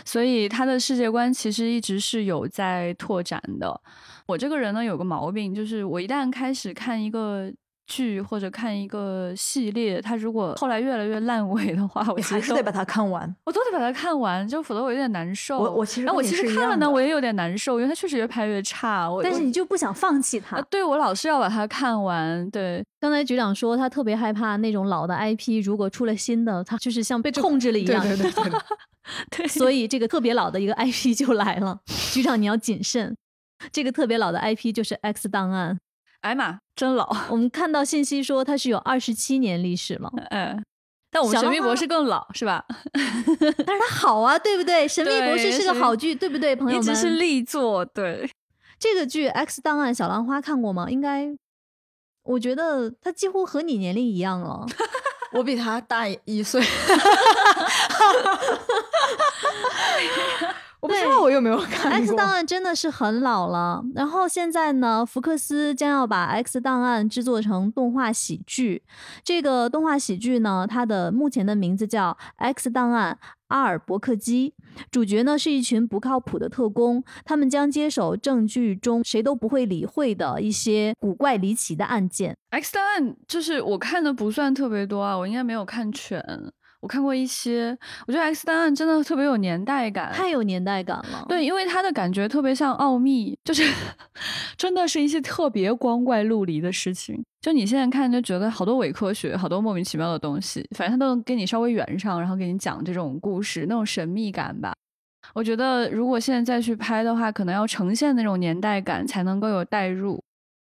所以他的世界观其实一直是有在拓展的。我这个人呢有个毛病，就是我一旦开始看一个剧或者看一个系列，它如果后来越来越烂尾的话，我还是得把它看完，我都得把它看完，就否则我有点难受。我我其实我其实看了呢，我也有点难受，因为它确实越拍越差。但是你就不想放弃它？对，我老是要把它看完。对，刚才局长说他特别害怕那种老的 IP，如果出了新的，他就是像被控制了一样。对对对。[laughs] [laughs] 对，所以这个特别老的一个 IP 就来了，局长你要谨慎。这个特别老的 IP 就是《X 档案》哎妈，真老。我们看到信息说它是有二十七年历史了，嗯，但我们神秘博士更老是吧？[laughs] 但是它好啊，对不对？神秘博士是个好剧，对不对，朋友们？一直是力作，对。这个剧《X 档案》，小浪花看过吗？应该，我觉得他几乎和你年龄一样了。[laughs] 我比他大一岁。[laughs] 我不知道我有没有看过。X 档案真的是很老了，然后现在呢，福克斯将要把 X 档案制作成动画喜剧。这个动画喜剧呢，它的目前的名字叫《X 档案：阿尔伯克基》，主角呢是一群不靠谱的特工，他们将接手证据中谁都不会理会的一些古怪离奇的案件。X 档案就是我看的不算特别多啊，我应该没有看全。我看过一些，我觉得《X 档案》真的特别有年代感，太有年代感了。对，因为它的感觉特别像奥秘，就是 [laughs] 真的是一些特别光怪陆离的事情。就你现在看，就觉得好多伪科学，好多莫名其妙的东西，反正它都能给你稍微圆上，然后给你讲这种故事，那种神秘感吧。我觉得如果现在再去拍的话，可能要呈现那种年代感，才能够有代入。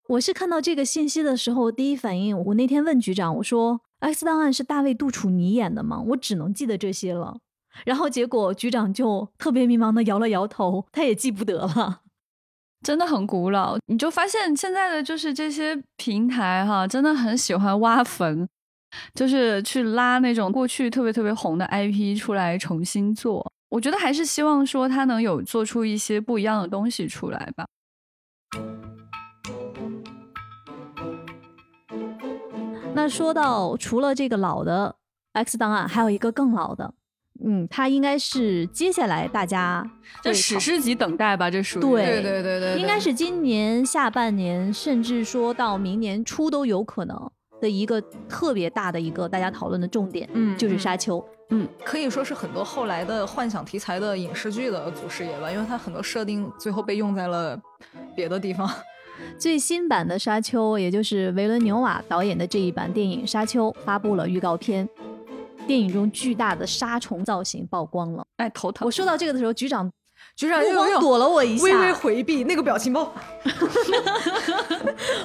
我是看到这个信息的时候，第一反应，我那天问局长，我说。X 档案是大卫杜楚尼演的吗？我只能记得这些了。然后结果局长就特别迷茫的摇了摇头，他也记不得了。[laughs] 真的很古老，你就发现现在的就是这些平台哈，真的很喜欢挖坟，就是去拉那种过去特别特别红的 IP 出来重新做。我觉得还是希望说他能有做出一些不一样的东西出来吧。那说到除了这个老的 X 档案，还有一个更老的，嗯，它应该是接下来大家这史诗级等待吧？这属于对对对对，应该是今年下半年，甚至说到明年初都有可能的一个特别大的一个大家讨论的重点，嗯，就是沙丘，嗯，可以说是很多后来的幻想题材的影视剧的祖师爷吧，因为它很多设定最后被用在了别的地方。最新版的《沙丘》，也就是维伦纽瓦导演的这一版电影《沙丘》，发布了预告片。电影中巨大的沙虫造型曝光了，哎，头疼。我说到这个的时候，局长。局长又躲了我一下，微微回避那个表情包，[laughs]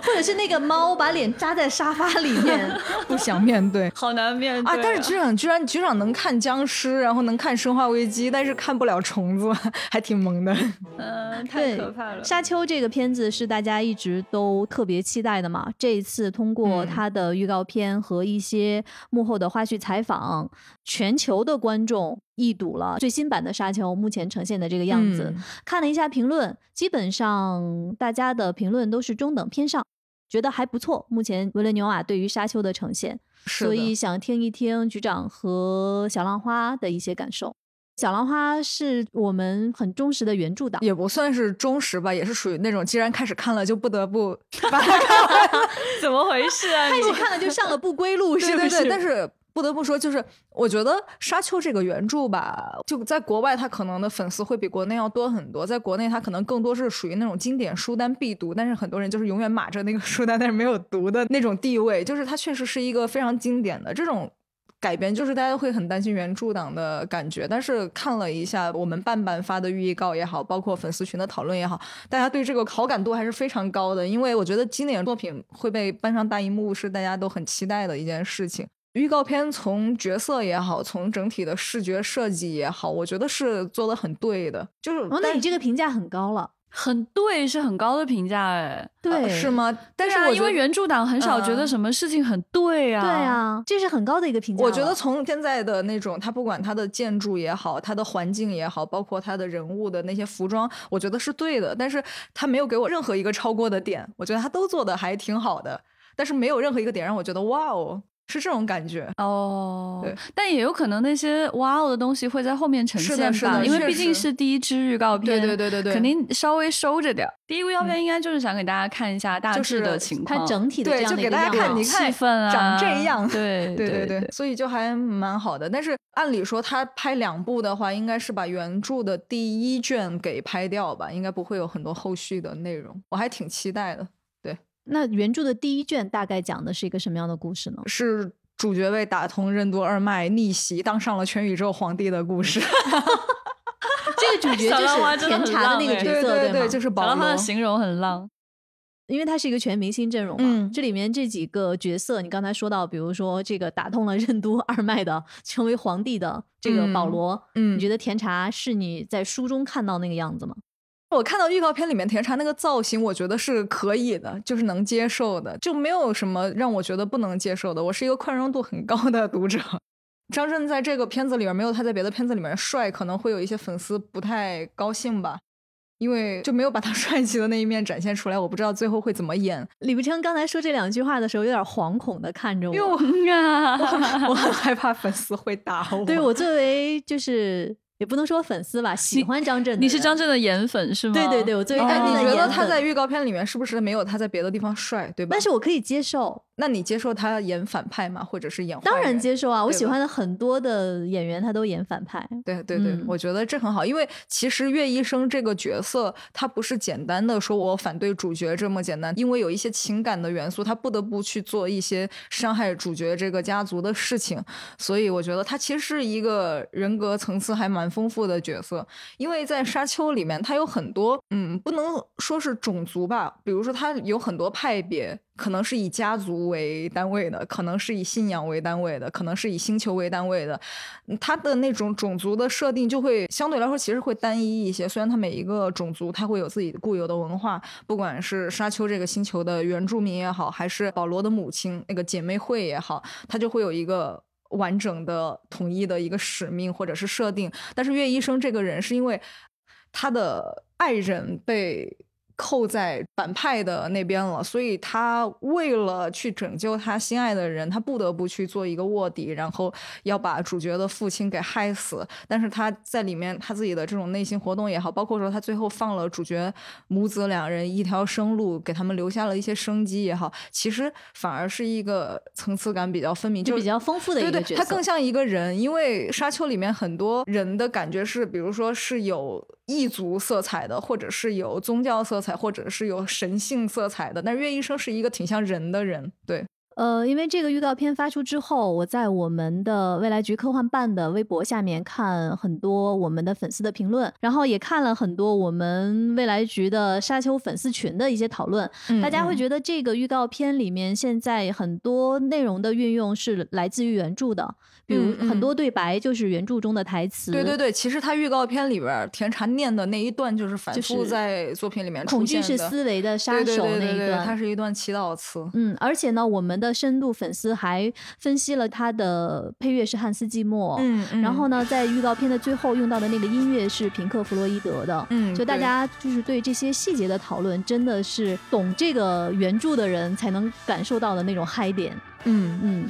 或者是那个猫把脸扎在沙发里面，[laughs] 不想面对，好难面对啊！但是局长居然局长能看僵尸，然后能看生化危机，但是看不了虫子，[laughs] 还挺萌的。嗯，太可怕了。沙丘这个片子是大家一直都特别期待的嘛？这一次通过它的预告片和一些幕后的花絮采访，全球的观众。一睹了最新版的沙丘目前呈现的这个样子，看了一下评论，基本上大家的评论都是中等偏上，觉得还不错。目前维伦纽瓦对于沙丘的呈现，所以想听一听局长和小浪花的一些感受。小浪花是我们很忠实的原著党，也不算是忠实吧，也是属于那种既然开始看了就不得不 [laughs] 把它看完。[laughs] [laughs] 怎么回事啊？开始看了就上了不归路，是不是？但是。不得不说，就是我觉得《沙丘》这个原著吧，就在国外，它可能的粉丝会比国内要多很多。在国内，它可能更多是属于那种经典书单必读，但是很多人就是永远码着那个 [laughs] 书单，但是没有读的那种地位。就是它确实是一个非常经典的这种改编，就是大家会很担心原著党的感觉。但是看了一下我们半半发的预告也好，包括粉丝群的讨论也好，大家对这个好感度还是非常高的。因为我觉得经典作品会被搬上大荧幕，是大家都很期待的一件事情。预告片从角色也好，从整体的视觉设计也好，我觉得是做的很对的。就是，哦那你这个评价很高了，很对，是很高的评价，哎，对，是吗？但是我因为原著党很少觉得什么事情很对啊，对啊，这是很高的一个评价。我觉得从现在的那种，他不管他的建筑也好，他的环境也好，包括他的人物的那些服装，我觉得是对的。但是他没有给我任何一个超过的点，我觉得他都做的还挺好的，但是没有任何一个点让我觉得哇哦。是这种感觉哦，对，但也有可能那些哇哦的东西会在后面呈现吧，因为毕竟是第一支预告片，对对对对对，肯定稍微收着点。第一个预告片应该就是想给大家看一下大致的情况，它整体的这样的一个样子，气氛啊，长这样，对对对对，所以就还蛮好的。但是按理说他拍两部的话，应该是把原著的第一卷给拍掉吧，应该不会有很多后续的内容，我还挺期待的。对，那原著的第一卷大概讲的是一个什么样的故事呢？是。主角为打通任督二脉逆袭，当上了全宇宙皇帝的故事。[laughs] 这个主角就是甜茶的那个角色，对对对，就是保罗他的形容很浪。因为他是一个全明星阵容嘛，嗯这里面这几个角色，你刚才说到，比如说这个打通了任督二脉的，成为皇帝的这个保嗯罗，嗯你觉得甜茶是你在书中看到那个样子吗？我看到预告片里面甜茶那个造型，我觉得是可以的，就是能接受的，就没有什么让我觉得不能接受的。我是一个宽容度很高的读者。张震在这个片子里面没有他在别的片子里面帅，可能会有一些粉丝不太高兴吧，因为就没有把他 [laughs] 帅气的那一面展现出来。我不知道最后会怎么演，李不称刚才说这两句话的时候，有点惶恐的看着我，因为我 [laughs] 我很害怕粉丝会打我。对我作为就是也不能说粉丝吧，喜欢张震你是张震的颜粉是吗？对对对，我作为哦张震哎，你觉得他在预告片里面是不是没有他在别的地方帅，对吧？但是我可以接受，那你接受他演反派吗？或者是演当然接受啊，我喜欢的很多的演员他都演反派，对对对，嗯我觉得这很好，因为其实岳医生这个角色，他不是简单的说我反对主角这么简单，因为有一些情感的元素，他不得不去做一些伤害主角这个家族的事情，所以我觉得他其实是一个人格层次还蛮丰富的角色。因为在沙丘里面，他有很多嗯，不能说是种族吧，比如说他有很多派别。可能是以家族为单位的，可能是以信仰为单位的，可能是以星球为单位的，他的那种种族的设定就会相对来说其实会单一一些。虽然它每一个种族它会有自己固有的文化，不管是沙丘这个星球的原住民也好，还是保罗的母亲那个姐妹会也好，它就会有一个。完整的、统一的一个使命或者是设定，但是岳医生这个人是因为他的爱人被扣在反派的那边了，所以他为了去拯救他心爱的人，他不得不去做一个卧底，然后要把主角的父亲给害死。但是他在里面他自己的这种内心活动也好，包括说他最后放了主角母子两人一条生路，给他们留下了一些生机也好，其实反而是一个层次感比较分明，就就比较丰富的一对对，个角色。他更像一个人，因为沙丘里面很多人的感觉是，比如说是有异族色彩的，或者是有宗教色彩，或者是有神性色彩的。但是岳医生是一个挺像人的人，对，呃，因为这个预告片发出之后，我在我们的未来局科幻办的微博下面看很多我们的粉丝的评论，然后也看了很多我们未来局的沙丘粉丝群的一些讨论。大家会觉得这个预告片里面现在很多内容的运用是来自于原著的，比如很多对白就是原著中的台词。对对对，其实它预告片里边儿甜茶念的那一段，就是反复在作品里面恐惧是思维的杀手那一对对对，它。是一段祈祷词。嗯，而且呢，我们的深度粉丝还分析了他的配乐是汉斯季默，嗯然后呢，在预告片的最后用到的那个音乐是平克·弗洛伊德的。嗯，就大家就是对这些细节的讨论，真的是懂这个原著的人才能感受到的那种嗨点。嗯嗯，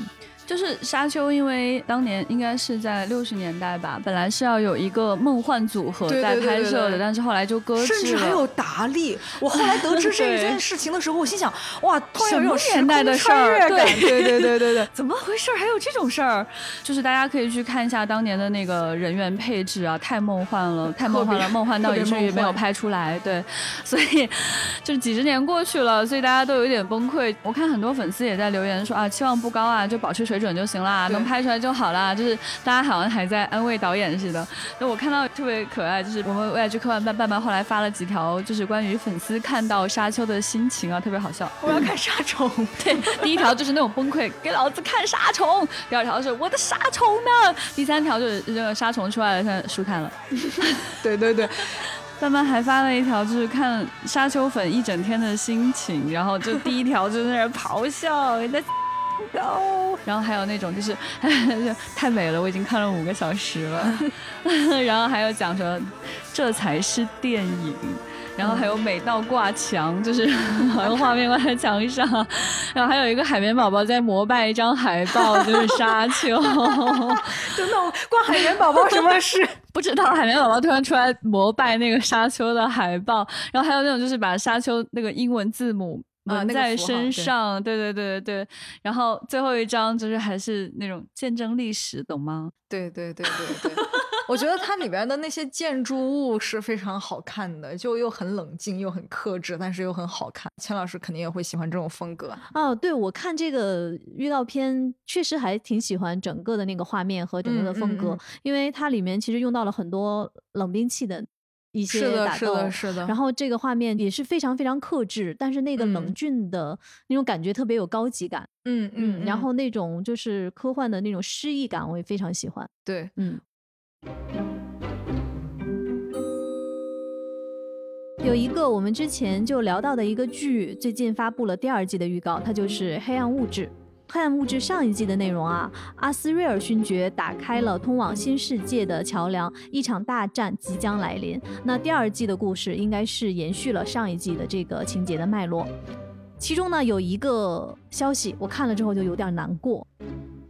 就是沙丘，因为当年应该是在六十年代吧，本来是要有一个梦幻组合在拍摄的，对但是后来就搁置了。甚至还有达利。我后来得知 [laughs] 这一件事情的时候，我心想，哇，突然有这种什么年代的事儿对对对对对对。[laughs] 怎么回事？还有这种事儿？就是大家可以去看一下当年的那个人员配置啊，太梦幻了，太梦幻了，梦幻到以至于没有拍出来。对，所以就是几十年过去了，所以大家都有一点崩溃。我看很多粉丝也在留言说啊，期望不高啊，就保持水准就行啦，能拍出来就好啦。就是大家好像还在安慰导演似的。那我看到特别可爱，就是我们未来剧科幻办办办后来发了几条，就是关于粉丝看到沙丘的心情啊，特别好笑。我要看沙虫。[laughs] 对，第一条就是那种崩溃，给老子看沙虫；第二条是我的沙虫呢；第三条就是这个沙虫出来了，现在书看了。[laughs] 对对对，慢慢还发了一条，就是看沙丘粉一整天的心情，然后就第一条就在那儿咆哮，你然后还有那种就是 [laughs] 就太美了，我已经看了五个小时了，[laughs] 然后还有讲说这才是电影。然后还有美到挂墙，就是好像画面挂在墙上，然后还有一个海绵宝宝在膜拜一张海报，就是沙丘。[laughs] 就那种关海绵宝宝什么事？不知道海绵宝宝突然出来膜拜那个沙丘的海报，然后还有那种就是把沙丘那个英文字母纹在身上，对对对对对。然后最后一张就是还是那种见证历史，懂吗？对对对对对，我觉得它里边的那些建筑物是非常好看的，就又很冷静，又很克制，但是又很好看。钱老师肯定也会喜欢这种风格。哦，对，我看这个预告片确实还挺喜欢整个的那个画面和整个的风格，嗯嗯嗯因为它里面其实用到了很多冷兵器的一些，打斗，是的，是的。然后这个画面也是非常非常克制，但是那个冷嗯峻的那种感觉特别有高级感，嗯嗯，然后那种就是科幻的那种诗意感，我也非常喜欢。对，嗯。有一个我们之前就聊到的一个剧，最近发布了第二季的预告，它就是《黑暗物质》。《黑暗物质》上一季的内容啊，阿斯瑞尔勋爵打开了通往新世界的桥梁，一场大战即将来临。那第二季的故事应该是延续了上一季的这个情节的脉络。其中呢有一个消息，我看了之后就有点难过，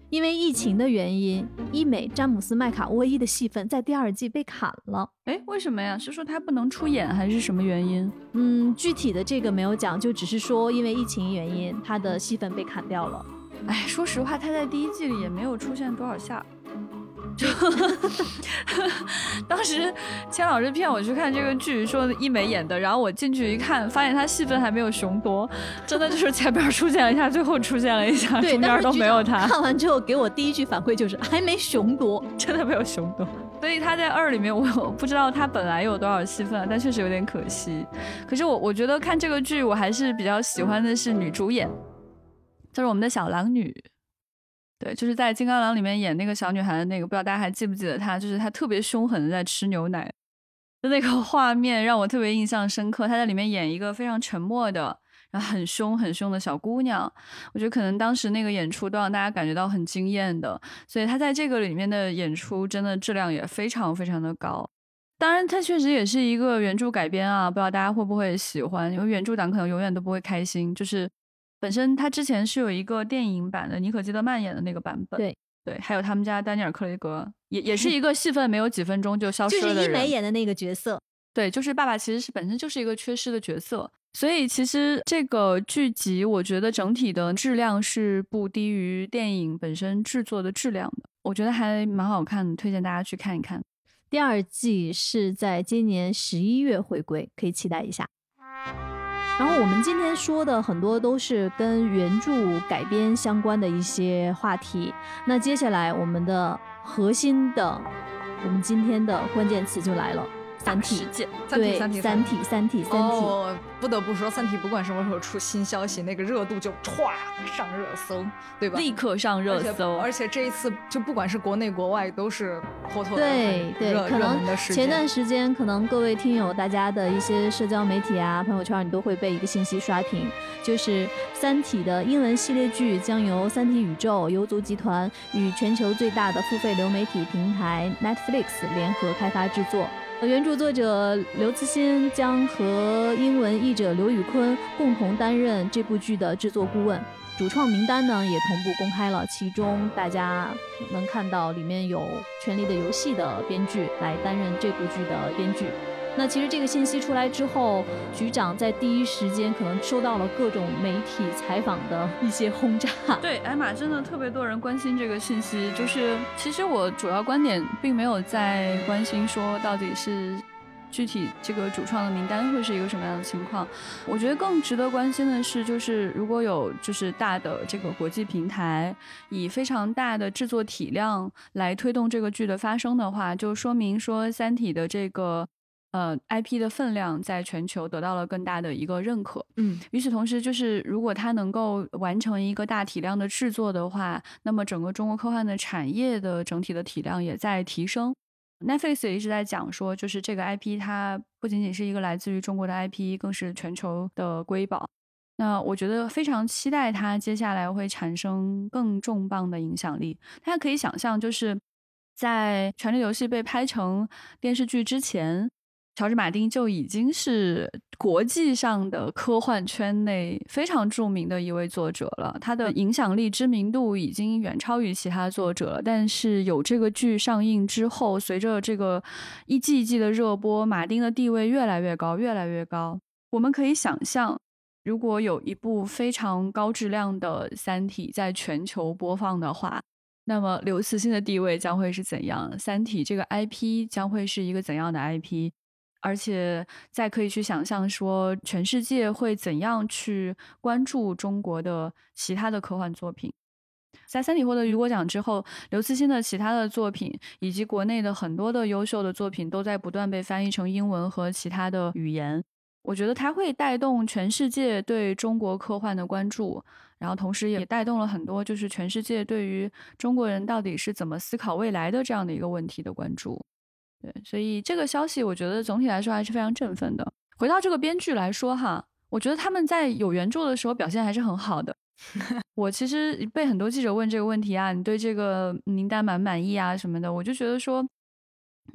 因为疫情的原因，医美詹姆斯麦卡沃伊的戏份在第二季被砍了。哎，为什么呀？是说他不能出演，还是什么原因？嗯，具体的这个没有讲，就只是说因为疫情原因，他的戏份被砍掉了。哎，说实话，他在第一季里也没有出现多少下。就 [laughs] 当时千老师骗我去看这个剧，说一美演的，然后我进去一看，发现他戏份还没有熊多，真的就是 [laughs] 前边出现了一下，最后出现了一下，中间都没有他。看完之后给我第一句反馈就是还没熊多，真的没有熊多。所以他在二里面，我我不知道他本来有多少戏份，但确实有点可惜。可是我我觉得看这个剧，我还是比较喜欢的是女主演，就是我们的小狼女。对，就是在《金刚狼》里面演那个小女孩的那个，不知道大家还记不记得她？就是她特别凶狠的在吃牛奶的那个 [laughs] 画面，让我特别印象深刻。她在里面演一个非常沉默的，然后很凶很凶的小姑娘。我觉得可能当时那个演出都让大家感觉到很惊艳的，所以她在这个里面的演出真的质量也非常非常的高。当然，它确实也是一个原著改编啊，不知道大家会不会喜欢？因为原著党可能永远都不会开心，就是。本身他之前是有一个电影版的妮可基德曼演的那个版本，对对，还有他们家丹尼尔克雷格，也也是 [laughs] 一个戏份没有几分钟就消失了的人，就是伊美演的那个角色，对，就是爸爸其实是本身就是一个缺失的角色，所以其实这个剧集我觉得整体的质量是不低于电影本身制作的质量的，我觉得还蛮好看的，推荐大家去看一看。第二季是在今年十一月回归，可以期待一下。然后我们今天说的很多都是跟原著改编相关的一些话题。那接下来我们的核心的，我们今天的关键词就来了：三体。对，三体，三体，三体，三体。哦，不得不说，三体不管什么时候出新消息，那个热度就歘上热搜，对吧？立刻上热搜。而且这一次，就不管是国内国外，都是妥妥的对对，可能前段时间，可能各位听友大家的一些社交媒体啊、朋友圈，你都会被一个信息刷屏，就是《三体》的英文系列剧将由三体宇宙、游族集团与全球最大的付费流媒体平台 Netflix 联合开发制作。原著作者刘慈欣将和英文译者刘宇坤共同担任这部剧的制作顾问。主创名单呢也同步公开了，其中大家能看到里面有《权力的游戏》的编剧来担任这部剧的编剧。那其实这个信息出来之后，局长在第一时间可能收到了各种媒体采访的一些轰炸。对，艾玛真的特别多人关心这个信息。就是其实我主要观点并没有在关心说到底是具体这个主创的名单会是一个什么样的情况。我觉得更值得关心的是，就是如果有就是大的这个国际平台以非常大的制作体量来推动这个剧的发生的话，就说明说《三体》的这个。呃，IP 的分量在全球得到了更大的一个认可。嗯，与此同时，就是如果它能够完成一个大体量的制作的话，那么整个中国科幻的产业的整体的体量也在提升。Netflix 也一直在讲说，就是这个 IP 它不仅仅是一个来自于中国的 IP，更是全球的瑰宝。那我觉得非常期待它接下来会产生更重磅的影响力。大家可以想象，就是在《权力游戏》被拍成电视剧之前。乔治·马丁就已经是国际上的科幻圈内非常著名的一位作者了，他的影响力、知名度已经远超于其他作者了。但是有这个剧上映之后，随着这个一季一季的热播，马丁的地位越来越高，越来越高。我们可以想象，如果有一部非常高质量的《三体》在全球播放的话，那么刘慈欣的地位将会是怎样？《三体》这个 IP 将会是一个怎样的 IP？而且再可以去想象说，全世界会怎样去关注中国的其他的科幻作品。在《三体》获得雨果奖之后，刘慈欣的其他的作品以及国内的很多的优秀的作品都在不断被翻译成英文和其他的语言。我觉得它会带动全世界对中国科幻的关注，然后同时也带动了很多就是全世界对于中国人到底是怎么思考未来的这样的一个问题的关注。对，所以这个消息我觉得总体来说还是非常振奋的。回到这个编剧来说哈，我觉得他们在有原著的时候表现还是很好的。[laughs] 我其实被很多记者问这个问题啊，你对这个名单满不满意啊什么的，我就觉得说。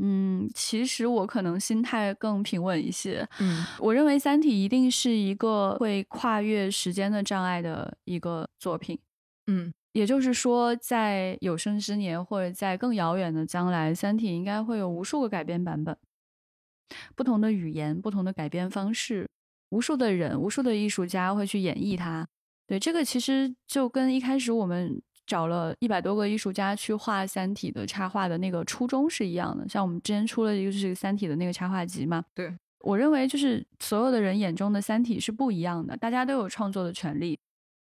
嗯，其实我可能心态更平稳一些。嗯，我认为《三体》一定是一个会跨越时间的障碍的一个作品。嗯，也就是说，在有生之年或者在更遥远的将来，《三体》应该会有无数个改编版本，不同的语言、不同的改编方式，无数的人、无数的艺术家会去演绎它。对，这个其实就跟一开始我们。找了一百多个艺术家去画《三体》的插画的那个初衷是一样的，像我们之前出了一个就是《三体》的那个插画集嘛。对，我认为就是所有的人眼中的《三体》是不一样的，大家都有创作的权利。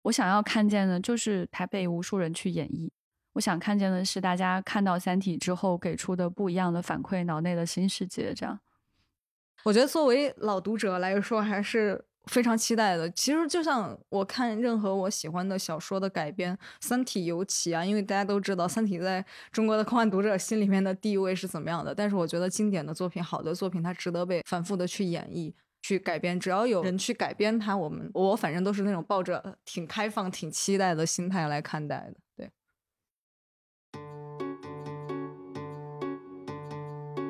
我想要看见的就是它被无数人去演绎，我想看见的是大家看到《三体》之后给出的不一样的反馈，脑内的新世界。这样，我觉得作为老读者来说，还是。非常期待的，其实就像我看任何我喜欢的小说的改编，《三体》尤其啊，因为大家都知道《三体》在中国的科幻读者心里面的地位是怎么样的。但是我觉得经典的作品、好的作品，它值得被反复的去演绎、去改变。只要有人去改变它，我们我反正都是那种抱着挺开放、挺期待的心态来看待的。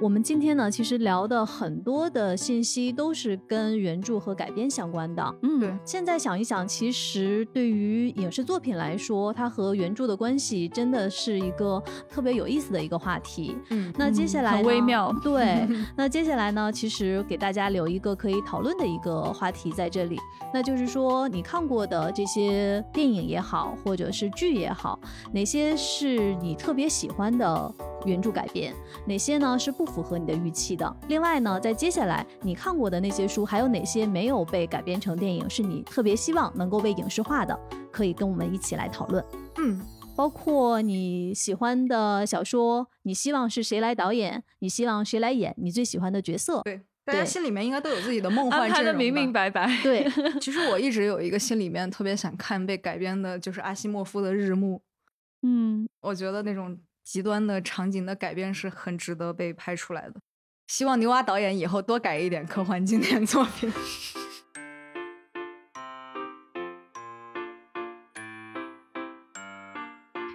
我们今天呢，其实聊的很多的信息都是跟原著和改编相关的。嗯，对。现在想一想，其实对于影视作品来说，它和原著的关系真的是一个特别有意思的一个话题。嗯，那接下来很微妙。对，[laughs] 那接下来呢，其实给大家留一个可以讨论的一个话题在这里，那就是说你看过的这些电影也好，或者是剧也好，哪些是你特别喜欢的原著改编，哪些呢是不。符合你的预期的。另外呢，在接下来你看过的那些书，还有哪些没有被改编成电影，是你特别希望能够被影视化的？可以跟我们一起来讨论。嗯，包括你喜欢的小说，你希望是谁来导演？你希望谁来演你最喜欢的角色？对，大家心里面应该都有自己的 [laughs] 梦幻阵容的明明白白。[laughs] 对，[laughs] 其实我一直有一个心里面特别想看被改编的，就是阿西莫夫的《日暮》。嗯，我觉得那种。极端的场景的改变是很值得被拍出来的，希望牛蛙导演以后多改一点科幻经典作品。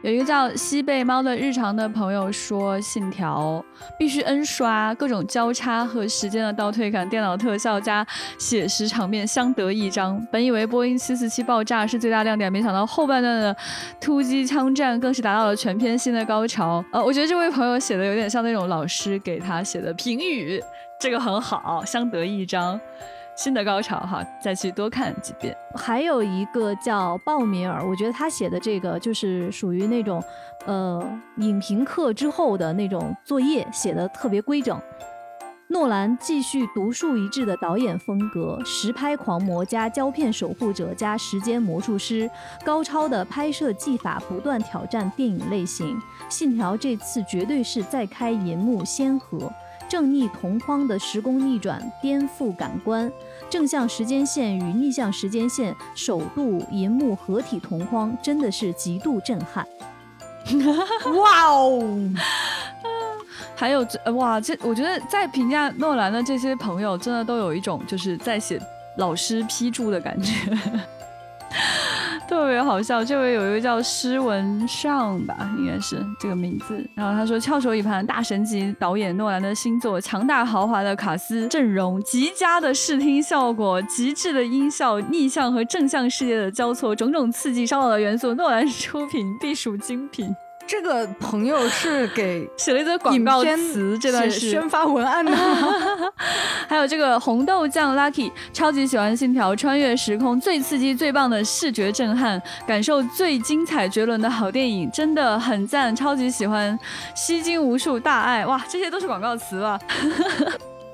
有一个叫西贝猫的日常的朋友说，《信条》必须 N 刷，各种交叉和时间的倒退感，电脑特效加写实场面相得益彰。本以为波音747爆炸是最大亮点，没想到后半段的突击枪战更是达到了全篇新的高潮。呃，我觉得这位朋友写的有点像那种老师给他写的评语，这个很好，相得益彰。新的高潮哈，再去多看几遍。还有一个叫鲍米尔，我觉得他写的这个就是属于那种，呃，影评课之后的那种作业，写的特别规整。诺兰继续独树一帜的导演风格，实拍狂魔加胶片守护者加时间魔术师，高超的拍摄技法不断挑战电影类型。信条这次绝对是再开银幕先河。正逆同框的时空逆转颠覆感官，正向时间线与逆向时间线首度银幕合体同框，真的是极度震撼。哇哦！还有这哇，这我觉得在评价诺兰的这些朋友，真的都有一种就是在写老师批注的感觉。特别好笑，这位有一个叫施文尚吧，应该是这个名字。然后他说：“翘首以盼，大神级导演诺兰的新作，强大豪华的卡斯阵容，极佳的视听效果，极致的音效，逆向和正向世界的交错，种种刺激烧脑的元素，诺兰出品必属精品。”这个朋友是给写了一则广告词，这段是宣发文案的。[laughs] 还有这个红豆酱 Lucky，超级喜欢信条，穿越时空最刺激、最棒的视觉震撼，感受最精彩绝伦的好电影，真的很赞，超级喜欢，吸睛无数，大爱哇，这些都是广告词吧？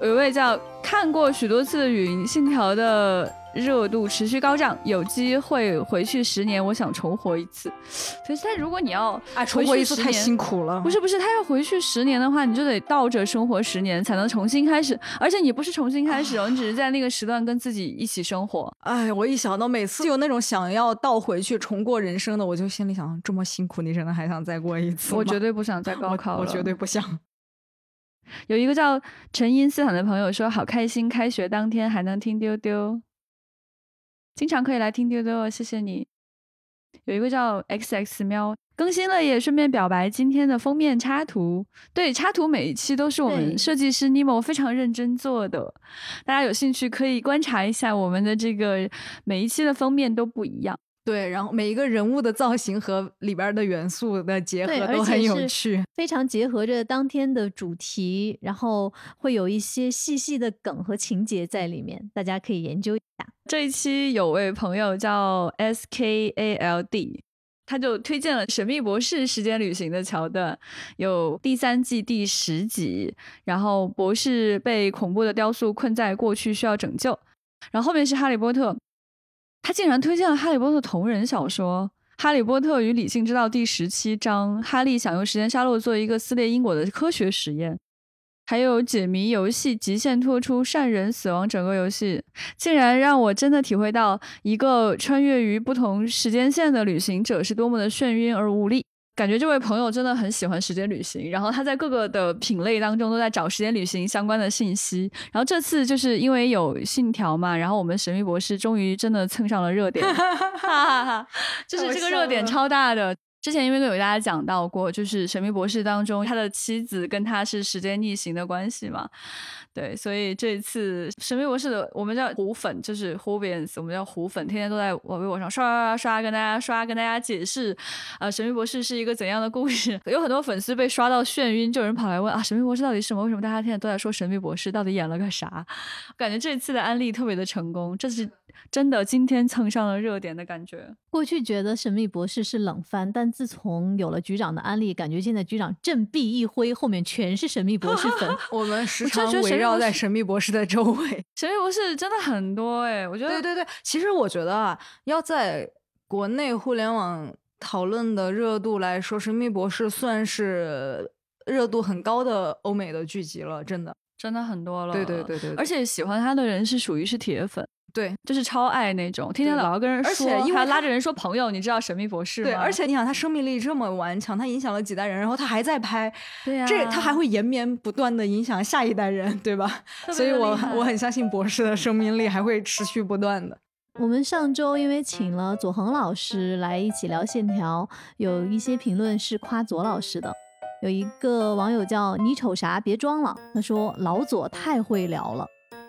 有一位叫看过许多次的云信条的。热度持续高涨，有机会回去十年，我想重活一次。可是，但如果你要啊，重活一次太辛苦了。不是不是，他要回去十年的话，你就得倒着生活十年，才能重新开始。而且你不是重新开始哦，你只是在那个时段跟自己一起生活。哎，我一想到每次有那种想要倒回去重过人生的，我就心里想：这么辛苦，你真的还想再过一次？我绝对不想再高考了，我绝对不想。有一个叫陈因斯坦的朋友说：“好开心，开学当天还能听丢丢。”经常可以来听丢丢，谢谢你。有一个叫 X X 喵更新了，也顺便表白今天的封面插图。对，插图每一期都是我们设计师 Nemo 非常认真做的，大家有兴趣可以观察一下我们的这个每一期的封面都不一样。对，然后每一个人物的造型和里边的元素的结合都很有趣，非常结合着当天的主题，然后会有一些细细的梗和情节在里面，大家可以研究一下。这一期有位朋友叫 S K A L D，他就推荐了《神秘博士时间旅行》的桥段，有第三季第十集，然后博士被恐怖的雕塑困在过去需要拯救，然后后面是哈利波特。他竟然推荐了《哈利波特》同人小说《哈利波特与理性之道》第十七章，哈利想用时间沙漏做一个撕裂因果的科学实验，还有解谜游戏《极限脱出善人死亡》整个游戏，竟然让我真的体会到一个穿越于不同时间线的旅行者是多么的眩晕而无力。感觉这位朋友真的很喜欢时间旅行，然后他在各个的品类当中都在找时间旅行相关的信息。然后这次就是因为有信条嘛，然后我们神秘博士终于真的蹭上了热点，[laughs] 就是这个热点超大的。之前因为有大家讲到过，就是神秘博士当中他的妻子跟他是时间逆行的关系嘛。对，所以这一次神秘博士的我们叫虎粉，就是 h u b i a n s 我们叫虎粉，天天都在我微博上刷刷刷刷跟大家刷，跟大家解释，呃，神秘博士是一个怎样的故事。[laughs] 有很多粉丝被刷到眩晕，就有人跑来问啊，神秘博士到底是什么？为什么大家现在都在说神秘博士到底演了个啥？感觉这次的安利特别的成功，这次真的今天蹭上了热点的感觉。过去觉得神秘博士是冷番，但自从有了局长的安利，感觉现在局长振臂一挥，后面全是神秘博士粉。[laughs] 我们时常围绕。绕在神秘博士的周围，[laughs] 神秘博士真的很多哎，我觉得对对对，其实我觉得啊，要在国内互联网讨论的热度来说，神秘博士算是热度很高的欧美的剧集了，真的真的很多了，对对对对，而且喜欢他的人是属于是铁粉。对，就是超爱那种，天天老要跟人说，而且因为拉着人说朋友，你知道神秘博士吗？对，而且你想他生命力这么顽强，他影响了几代人，然后他还在拍，对呀，这他还会延绵不断的影响下一代人，对吧？所以我我很相信博士的生命力还会持续不断的。我们上周因为请了左恒老师来一起聊线条，有一些评论是夸左老师的，有一个网友叫你瞅啥别装了，他说老左太会聊了。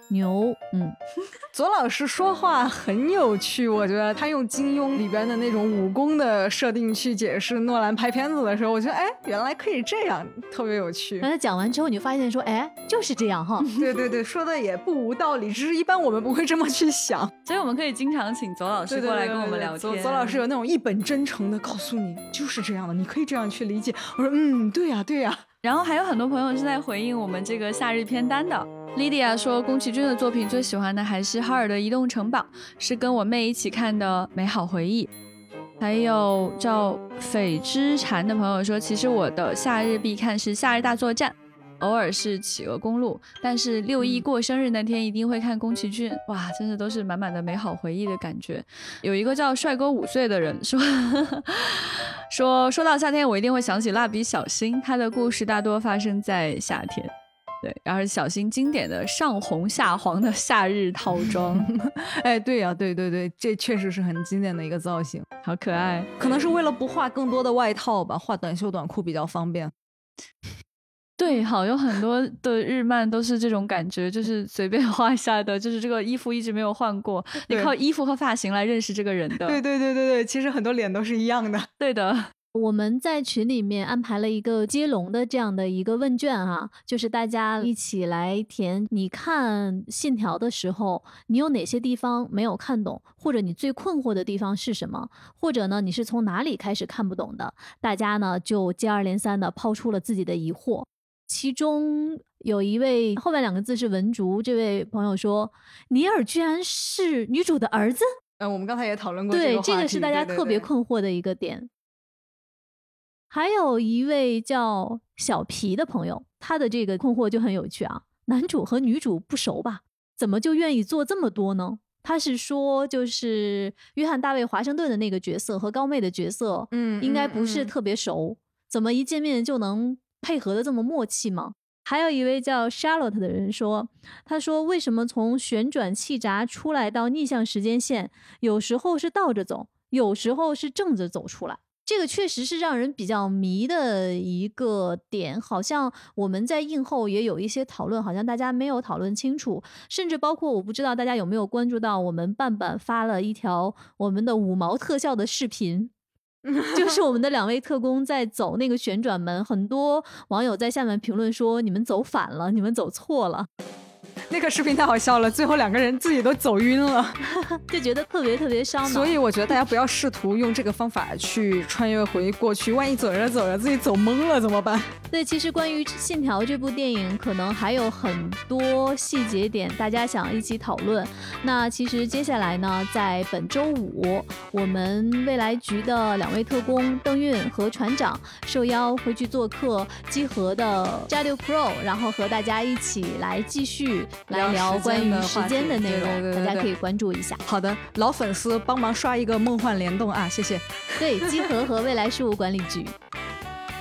牛，嗯，[laughs] 左老师说话很有趣，我觉得他用金庸里边的那种武功的设定去解释诺兰拍片子的时候，我觉得哎，原来可以这样，特别有趣。然后讲完之后，你就发现说，哎，就是这样哈。[laughs] 对对对，说的也不无道理，只是一般我们不会这么去想。所以我们可以经常请左老师过来跟我们聊天。左左老师有那种一本真诚的告诉你，就是这样的，你可以这样去理解。我说，嗯，对呀对呀。然后还有很多朋友是在回应我们这个夏日片单的。Lydia 说，宫崎骏的作品最喜欢的还是哈尔的移动城堡，是跟我妹一起看的美好回忆。还有叫匪之禅的朋友说，其实我的夏日必看是《夏日大作战》，偶尔是《企鹅公路》，但是六一过生日那天一定会看宫崎骏。哇，真的都是满满的美好回忆的感觉。有一个叫帅哥五岁的人说。[laughs] 说说到夏天，我一定会想起蜡笔小新，他的故事大多发生在夏天。对，然后小新经典的上红下黄的夏日套装 [laughs] [laughs] 哎，对呀，对对对，这确实是很经典的一个造型，好可爱。可能是为了不画更多的外套吧，画短袖短裤比较方便。[laughs] 对，好，有很多的日漫都是这种感觉，就是随便画下的，就是这个衣服一直没有换过，你靠衣服和发型来认识这个人的。对对对对对，其实很多脸都是一样的。对的，我们在群里面安排了一个接龙的这样的一个问卷哈，就是大家一起来填。你看信条的时候，你有哪些地方没有看懂，或者你最困惑的地方是什么，或者呢，你是从哪里开始看不懂的？大家呢就接二连三的抛出了自己的疑惑。其中有一位后面两个字是文竹，这位朋友说：“尼尔居然是女主的儿子。”嗯，我们刚才也讨论过对，这个是大家特别困惑的一个点。还有一位叫小皮的朋友，他的这个困惑就很有趣啊。男主和女主不熟吧？怎么就愿意做这么多呢？他是说，就是约翰大卫华盛顿的那个角色和高妹的角色，嗯，应该不是特别熟，怎么一见面就能配合的这么默契吗？还有一位叫 Charlotte 的人说，他说为什么从旋转气闸出来到逆向时间线，有时候是倒着走，有时候是正着走出来。这个确实是让人比较迷的一个点，好像我们在映后也有一些讨论，好像大家没有讨论清楚，甚至包括我不知道大家有没有关注到，我们半半发了一条我们的五毛特效的视频，[laughs] 就是我们的两位特工在走那个旋转门，很多网友在下面评论说你们走反了，你们走错了。[laughs] 那个视频太好笑了，最后两个人自己都走晕了，[laughs] 就觉得特别特别伤脑。所以我觉得大家不要试图用这个方法去穿越回过去，万一走着走着自己走懵了怎么办？对，其实关于《信条》这部电影，可能还有很多细节点，大家想一起讨论。那其实接下来呢，在本周五，我们未来局的两位特工邓运和船长受邀回去做客集合的加六 Pro，然后和大家一起来继续。来聊关于时间的内容，大家可以关注一下。好的，老粉丝帮忙刷一个梦幻联动啊，谢谢。对，金河和未来事务管理局。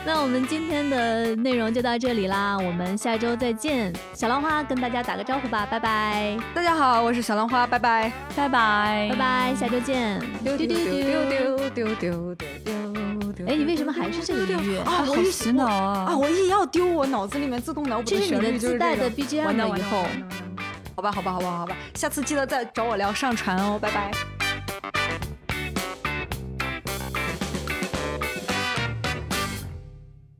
那我们今天的内容就到这里啦，我们下周再见。小浪花跟大家打个招呼吧，拜拜。大家好，我是小浪花，拜拜，拜拜，拜拜，下周见。丢丢丢丢丢丢丢丢丢。哎，你为什么还是这个音乐啊？好洗脑啊！啊，我一要丢，我脑子里面自动脑补的旋律就是这个。BGM 了以后，好吧，好吧，好吧，好吧，下次记得再找我聊上传哦，拜拜。